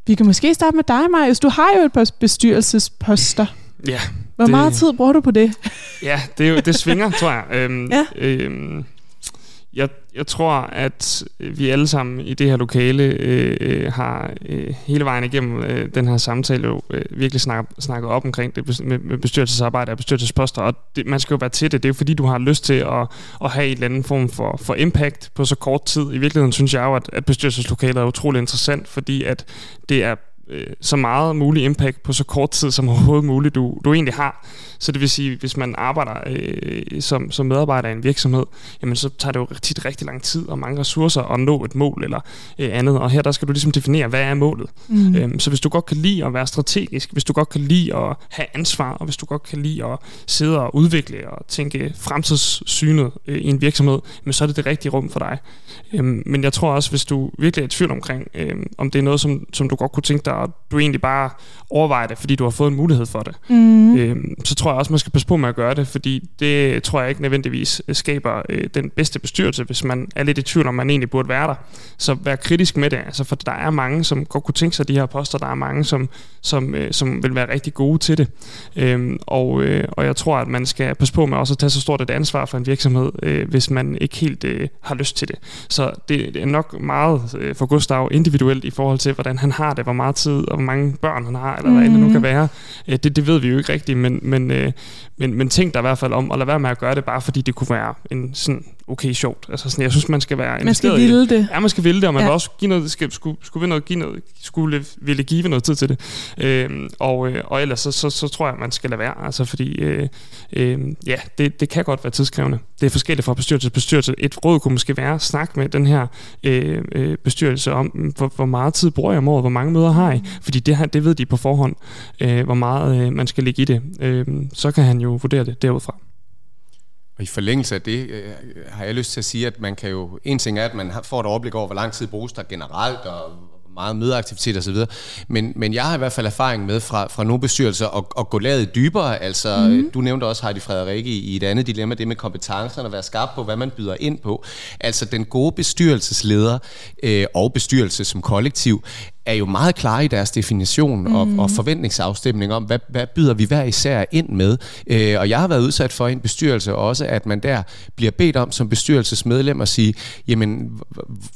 Vi kan måske starte med dig, Marius. Du har jo et par bestyrelsesposter. Ja. Hvor det, meget tid bruger du på det? Ja, det, det svinger, tror jeg. Øhm, ja. øhm, jeg, jeg tror, at øh, vi alle sammen i det her lokale øh, øh, har øh, hele vejen igennem øh, den her samtale jo øh, virkelig snakket, snakket op omkring det med, med bestyrelsesarbejde og bestyrelsesposter, og det, man skal jo være til det. Det er jo fordi, du har lyst til at, at have en eller anden form for, for impact på så kort tid. I virkeligheden synes jeg jo, at, at bestyrelseslokalet er utrolig interessant, fordi at det er øh, så meget mulig impact på så kort tid som overhovedet muligt, du, du egentlig har. Så det vil sige, hvis man arbejder øh, som, som medarbejder i en virksomhed, jamen så tager det jo tit rigtig lang tid og mange ressourcer at nå et mål eller øh, andet. Og her der skal du ligesom definere, hvad er målet. Mm. Øhm, så hvis du godt kan lide at være strategisk, hvis du godt kan lide at have ansvar, og hvis du godt kan lide at sidde og udvikle og tænke fremtidssynet øh, i en virksomhed, jamen så er det det rigtige rum for dig. Øhm, men jeg tror også, hvis du virkelig er i tvivl omkring, øh, om det er noget, som, som du godt kunne tænke dig, og du egentlig bare overvejer det, fordi du har fået en mulighed for det, mm. øh, så tror jeg også, man skal passe på med at gøre det, fordi det tror jeg ikke nødvendigvis skaber øh, den bedste bestyrelse, hvis man er lidt i tvivl om, man egentlig burde være der. Så vær kritisk med det, altså, for der er mange, som godt kunne tænke sig de her poster, der er mange, som, som, øh, som vil være rigtig gode til det. Øh, og, øh, og jeg tror, at man skal passe på med også at tage så stort et ansvar for en virksomhed, øh, hvis man ikke helt øh, har lyst til det. Så det, det er nok meget øh, for Gustav individuelt i forhold til, hvordan han har det, hvor meget tid og hvor mange børn han har, eller mm. hvad det nu kan mhm. være. Øh, det, det ved vi jo ikke rigtigt, men, men, øh, men, men tænk dig i hvert fald om, og lad være med at gøre det, bare fordi det kunne være en sådan okay sjovt. Altså sådan, jeg synes, man skal være Man skal ville det. Ja, man skal ville det, og man ja. vil også give noget, skal, skulle, skulle, noget, give noget, skulle ville give noget tid til det. Øhm, og, øh, og ellers så, så, så, tror jeg, man skal lade være, altså fordi, øh, øh, ja, det, det kan godt være tidskrævende. Det er forskelligt fra bestyrelse til bestyrelse. Et råd kunne måske være at snakke med den her øh, øh, bestyrelse om, hvor, hvor meget tid bruger jeg om året, hvor mange møder har I? Fordi det det ved de på forhånd, øh, hvor meget øh, man skal ligge i det. Øh, så kan han jo vurdere det derudfra. Og i forlængelse af det øh, har jeg lyst til at sige, at man kan jo, en ting er, at man får et overblik over, hvor lang tid bruges der generelt, og meget mødeaktivitet osv. Men, men jeg har i hvert fald erfaring med fra, fra nogle bestyrelser at, at gå lavet dybere. Altså, mm. Du nævnte også Heidi Frederikke i et andet dilemma, det med kompetencerne, at være skarp på, hvad man byder ind på. Altså den gode bestyrelsesleder øh, og bestyrelse som kollektiv er jo meget klare i deres definition mm. og, og forventningsafstemning om, hvad, hvad byder vi hver især ind med. Øh, og jeg har været udsat for en bestyrelse også, at man der bliver bedt om som bestyrelsesmedlem at sige, jamen,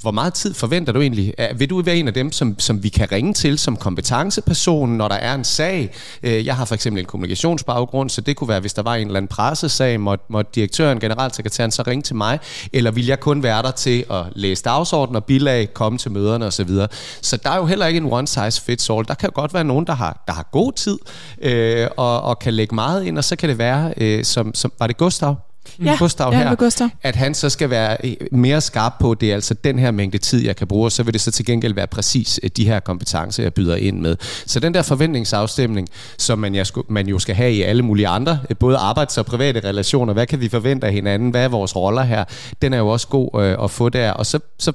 hvor meget tid forventer du egentlig? Vil du være en af dem, som, som vi kan ringe til som kompetenceperson, når der er en sag? Øh, jeg har for eksempel en kommunikationsbaggrund, så det kunne være, hvis der var en eller anden pressesag, måtte, måtte direktøren, generalsekretæren så ringe til mig, eller vil jeg kun være der til at læse dagsordner, bilag, komme til møderne osv. Så, så der er jo heller heller ikke en one size fits all. Der kan godt være nogen, der har, der har god tid øh, og, og kan lægge meget ind, og så kan det være, øh, som, som var det Gustav? Ja, Gustav ja, her, Gustav. at han så skal være øh, mere skarp på, det er altså den her mængde tid, jeg kan bruge, og så vil det så til gengæld være præcis øh, de her kompetencer, jeg byder ind med. Så den der forventningsafstemning, som man, jeg, man jo skal have i alle mulige andre, øh, både arbejds- og private relationer, hvad kan vi forvente af hinanden, hvad er vores roller her, den er jo også god øh, at få der, og så, så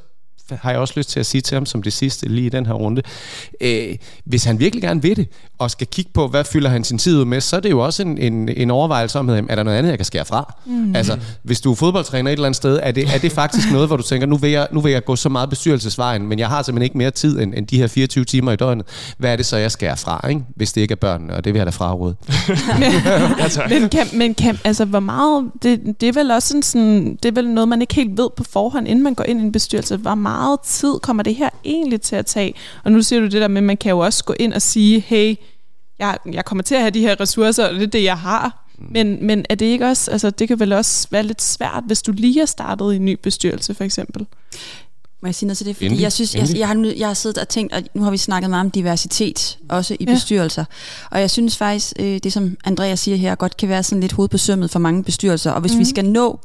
har jeg også lyst til at sige til ham som det sidste lige i den her runde. Øh, hvis han virkelig gerne vil det, og skal kigge på, hvad fylder han sin tid ud med, så er det jo også en, en, en overvejelse om, er der noget andet, jeg kan skære fra? Mm. Altså, hvis du er fodboldtræner et eller andet sted, er det, er det faktisk noget, hvor du tænker, nu vil, jeg, nu vil jeg gå så meget bestyrelsesvejen, men jeg har simpelthen ikke mere tid end, end de her 24 timer i døgnet. Hvad er det så, jeg skærer fra, ikke? hvis det ikke er børnene, og det vil jeg da fraråde. men, men, kan, men kan, altså, hvor meget, det, det er vel også sådan, det er vel noget, man ikke helt ved på forhånd, inden man går ind i en bestyrelse, hvor meget tid kommer det her egentlig til at tage? Og nu siger du det der med, at man kan jo også gå ind og sige, hey, jeg, jeg kommer til at have de her ressourcer, og det er det, jeg har. Mm. Men, men er det ikke også, altså det kan vel også være lidt svært, hvis du lige er startet i en ny bestyrelse for eksempel? Må jeg sige noget til det? Fordi endelig, jeg synes, jeg, jeg, har, jeg har siddet og tænkt, og nu har vi snakket meget om diversitet, også i ja. bestyrelser. Og jeg synes faktisk, øh, det som Andreas siger her, godt kan være sådan lidt hoved på sømmet for mange bestyrelser. Og hvis mm. vi mhm. skal nå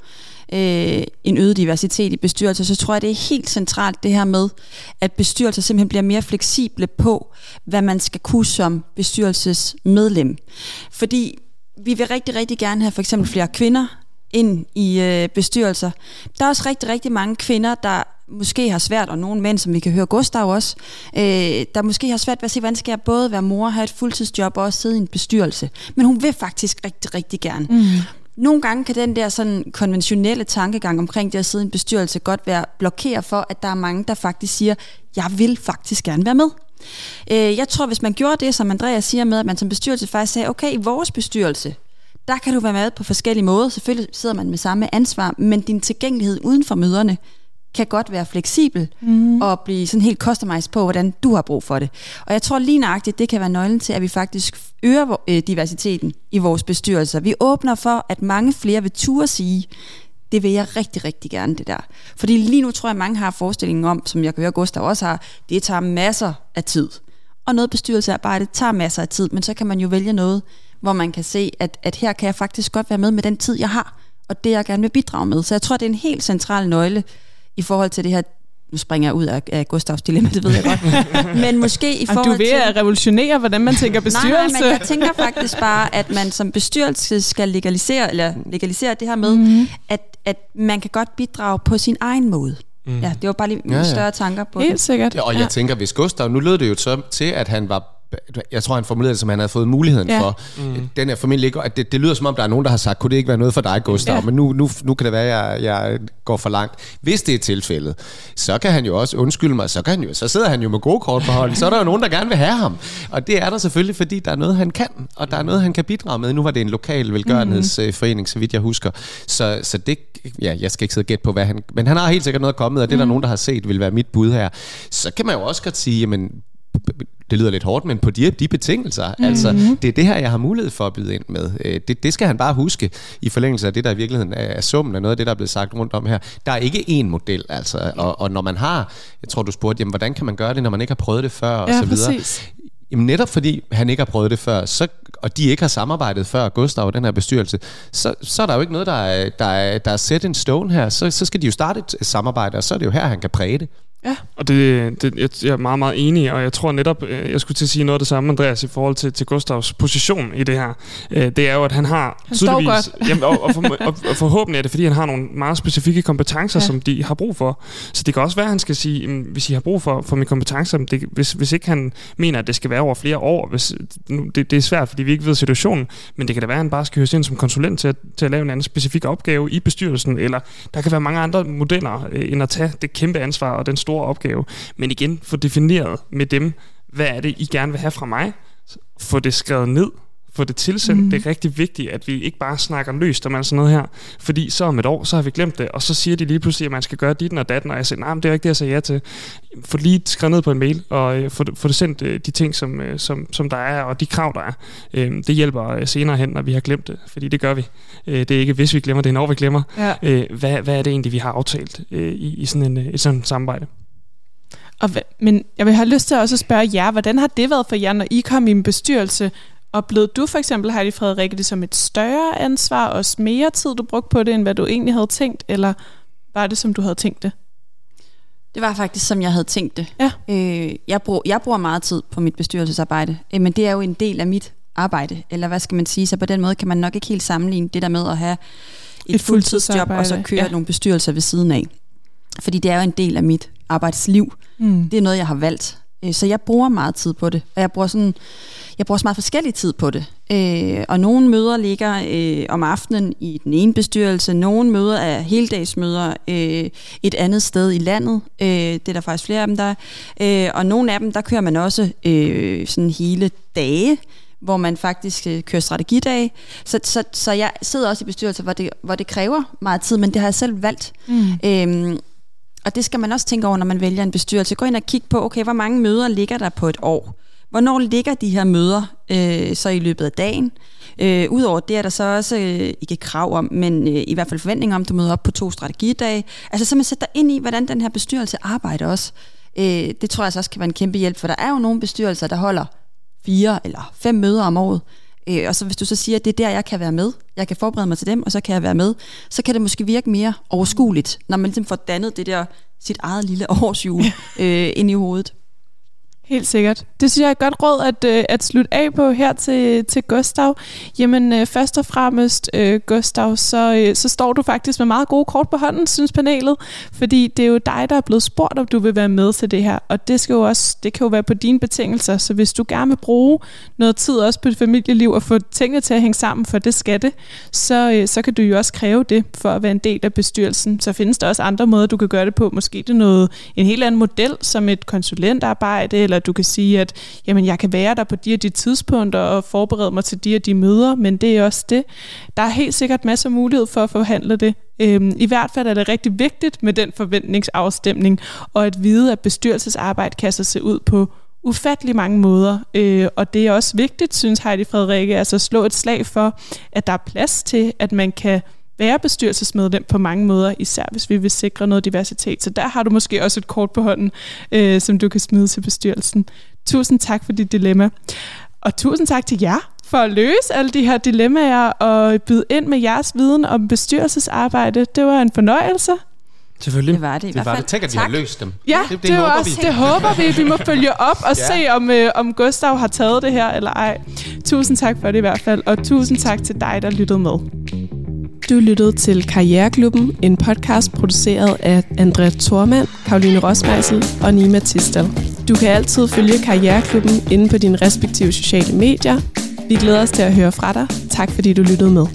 øh, en øget diversitet i bestyrelser, så tror jeg, det er helt centralt det her med, at bestyrelser simpelthen bliver mere fleksible på, hvad man skal kunne som bestyrelsesmedlem. Fordi vi vil rigtig, rigtig gerne have for eksempel flere kvinder ind i øh, bestyrelser. Der er også rigtig, rigtig mange kvinder, der måske har svært, og nogle mænd, som vi kan høre Gustav også, øh, der måske har svært ved at se, hvordan skal jeg både være mor, have et fuldtidsjob og også sidde i en bestyrelse. Men hun vil faktisk rigtig, rigtig gerne. Mm. Nogle gange kan den der sådan konventionelle tankegang omkring det at sidde i en bestyrelse godt være blokeret for, at der er mange, der faktisk siger, jeg vil faktisk gerne være med. Øh, jeg tror, hvis man gjorde det, som Andreas siger med, at man som bestyrelse faktisk sagde, okay, i vores bestyrelse, der kan du være med på forskellige måder. Selvfølgelig sidder man med samme ansvar, men din tilgængelighed uden for møderne kan godt være fleksibel mm. og blive sådan helt customized på, hvordan du har brug for det. Og jeg tror lige nøjagtigt, det kan være nøglen til, at vi faktisk øger øh, diversiteten i vores bestyrelser. Vi åbner for, at mange flere vil turde sige, det vil jeg rigtig, rigtig gerne, det der. Fordi lige nu tror jeg, at mange har forestillingen om, som jeg kan høre Gustav også har, det tager masser af tid. Og noget bestyrelsearbejde tager masser af tid, men så kan man jo vælge noget, hvor man kan se, at, at her kan jeg faktisk godt være med med den tid, jeg har, og det jeg gerne vil bidrage med. Så jeg tror, det er en helt central nøgle i forhold til det her nu springer jeg ud af, af Gustavs dilemma, det ved jeg godt. men måske i forhold til... Du vil at revolutionere, hvordan man tænker bestyrelse? Nej, nej, men jeg tænker faktisk bare, at man som bestyrelse skal legalisere, eller legalisere det her med, mm-hmm. at, at man kan godt bidrage på sin egen måde. Mm. Ja, det var bare lige ja, ja. større tanker på Helt det. sikkert. Ja, og jeg ja. tænker, hvis Gustav, nu lød det jo så til, at han var jeg tror, han formulerede det, som han havde fået muligheden ja. for. Mm. Den er formentlig ikke, at det, det lyder som om, der er nogen, der har sagt, kunne det ikke være noget for dig, Gustav? Ja. Men nu, nu, nu kan det være, at jeg, jeg går for langt. Hvis det er tilfældet, så kan han jo også undskylde mig, så, kan han jo, så sidder han jo med gode kort på hånden, så er der jo nogen, der gerne vil have ham. Og det er der selvfølgelig, fordi der er noget, han kan, og der er noget, han kan bidrage med. Nu var det en lokal velgørenhedsforening, mm. så vidt jeg husker. Så, så det, ja, jeg skal ikke sidde og gætte på, hvad han... Men han har helt sikkert noget kommet, og det er der mm. nogen, der har set, vil være mit bud her. Så kan man jo også godt sige, jamen, det lyder lidt hårdt, men på de, de betingelser. Mm-hmm. Altså, det er det her, jeg har mulighed for at byde ind med. Øh, det, det skal han bare huske i forlængelse af det, der i virkeligheden er summen af noget af det, der er blevet sagt rundt om her. Der er ikke én model, altså. Og, og når man har, jeg tror, du spurgte, jamen, hvordan kan man gøre det, når man ikke har prøvet det før, og ja, så videre. Præcis. Jamen netop fordi han ikke har prøvet det før, så, og de ikke har samarbejdet før, Gustav og den her bestyrelse, så, så er der jo ikke noget, der er, der er, der er set in stone her. Så, så skal de jo starte et samarbejde, og så er det jo her, han kan præge det. Ja. Og det, det, jeg, jeg er meget, meget enig, og jeg tror netop, øh, jeg skulle til at sige noget af det samme, Andreas, i forhold til, til Gustavs position i det her. Øh, det er jo, at han har han tydeligvis... Godt. jamen, og, og, for, og, og forhåbentlig er det, fordi han har nogle meget specifikke kompetencer, ja. som de har brug for. Så det kan også være, at han skal sige, hvis I har brug for, for mine kompetencer, det, hvis, hvis ikke han mener, at det skal være over flere år, hvis, nu, det, det er svært, fordi vi ikke ved situationen, men det kan da være, at han bare skal høres ind som konsulent til at, til at lave en anden specifik opgave i bestyrelsen, eller der kan være mange andre modeller, øh, end at tage det kæmpe ansvar og den store store opgave. Men igen, få defineret med dem, hvad er det, I gerne vil have fra mig? Få det skrevet ned, få det tilsendt. Mm. Det er rigtig vigtigt, at vi ikke bare snakker løst om sådan noget her. Fordi så om et år, så har vi glemt det, og så siger de lige pludselig, at man skal gøre dit og datten, og jeg siger, nej, men det er ikke det, jeg siger ja til. Få lige skrevet ned på en mail, og øh, få, få det sendt øh, de ting, som, øh, som, som der er, og de krav, der er. Øh, det hjælper senere hen, når vi har glemt det, fordi det gør vi. Det er ikke, hvis vi glemmer, det er når vi glemmer. Ja. Hvad, hvad er det egentlig, vi har aftalt i, i sådan en, et sådan samarbejde? Og, men jeg vil have lyst til også at spørge jer, hvordan har det været for jer, når I kom i en bestyrelse? Oplevede du for eksempel, Heidi Frederikke, det som et større ansvar, og mere tid, du brugte på det, end hvad du egentlig havde tænkt, eller var det, som du havde tænkt det? Det var faktisk, som jeg havde tænkt det. Ja. Øh, jeg, bruger, jeg bruger meget tid på mit bestyrelsesarbejde, øh, men det er jo en del af mit arbejde, eller hvad skal man sige, så på den måde kan man nok ikke helt sammenligne det der med at have et, et fuldtidsjob, og så køre ja. nogle bestyrelser ved siden af. Fordi det er jo en del af mit arbejdsliv. Mm. Det er noget, jeg har valgt. Øh, så jeg bruger meget tid på det. Og jeg bruger, sådan, jeg bruger også meget forskellig tid på det. Øh, og nogle møder ligger øh, om aftenen i den ene bestyrelse. Nogle møder er heldagsmøder øh, et andet sted i landet. Øh, det er der faktisk flere af dem, der øh, Og nogle af dem, der kører man også øh, sådan hele dage hvor man faktisk øh, kører strategidag. Så, så, så jeg sidder også i bestyrelser, hvor det, hvor det kræver meget tid, men det har jeg selv valgt. Mm. Øhm, og det skal man også tænke over, når man vælger en bestyrelse. Gå ind og kig på, okay, hvor mange møder ligger der på et år? Hvornår ligger de her møder øh, så i løbet af dagen? Øh, Udover det er der så også øh, ikke krav om, men øh, i hvert fald forventning om, at du møder op på to strategidage. Altså så man sætter ind i, hvordan den her bestyrelse arbejder også. Øh, det tror jeg så også kan være en kæmpe hjælp, for der er jo nogle bestyrelser, der holder fire eller fem møder om året. Øh, og så hvis du så siger, at det er der, jeg kan være med, jeg kan forberede mig til dem, og så kan jeg være med, så kan det måske virke mere overskueligt, når man ligesom får dannet det der sit eget lille årsjul øh, ind i hovedet. Helt sikkert. Det synes jeg er et godt råd at, øh, at slutte af på her til, til Gustav. Jamen øh, først og fremmest, øh, Gustav, så, øh, så står du faktisk med meget gode kort på hånden, synes panelet. Fordi det er jo dig, der er blevet spurgt, om du vil være med til det her. Og det, skal jo også, det kan jo være på dine betingelser. Så hvis du gerne vil bruge noget tid også på dit familieliv og få tingene til at hænge sammen, for det skal det, så, øh, så kan du jo også kræve det for at være en del af bestyrelsen. Så findes der også andre måder, du kan gøre det på. Måske det er noget, en helt anden model, som et konsulentarbejde, eller du kan sige, at jamen, jeg kan være der på de og de tidspunkter og forberede mig til de og de møder, men det er også det. Der er helt sikkert masser af mulighed for at forhandle det. Øhm, I hvert fald er det rigtig vigtigt med den forventningsafstemning, og at vide, at bestyrelsesarbejde kan se ud på ufattelig mange måder, øh, og det er også vigtigt, synes Heidi Frederikke, altså slå et slag for, at der er plads til, at man kan være bestyrelsesmedlem på mange måder, især hvis vi vil sikre noget diversitet. Så der har du måske også et kort på hånden, øh, som du kan smide til bestyrelsen. Tusind tak for dit dilemma. Og tusind tak til jer for at løse alle de her dilemmaer og byde ind med jeres viden om bestyrelsesarbejde. Det var en fornøjelse. Selvfølgelig. Det var det i det hvert var fald. det. Tænk, at vi Tak. har løst dem. Ja, det, det, det, håber også, vi. det håber vi. Vi må følge op og Ja. se, om, øh, om Gustav har taget det her eller ej. Tusind tak for det i hvert fald, og tusind tak til dig, der lyttede med. Du lyttede til Karriereklubben, en podcast produceret af Andrea Thormand, Karoline Rosmeisel og Nima Tistel. Du kan altid følge Karriereklubben inde på dine respektive sociale medier. Vi glæder os til at høre fra dig. Tak fordi du lyttede med.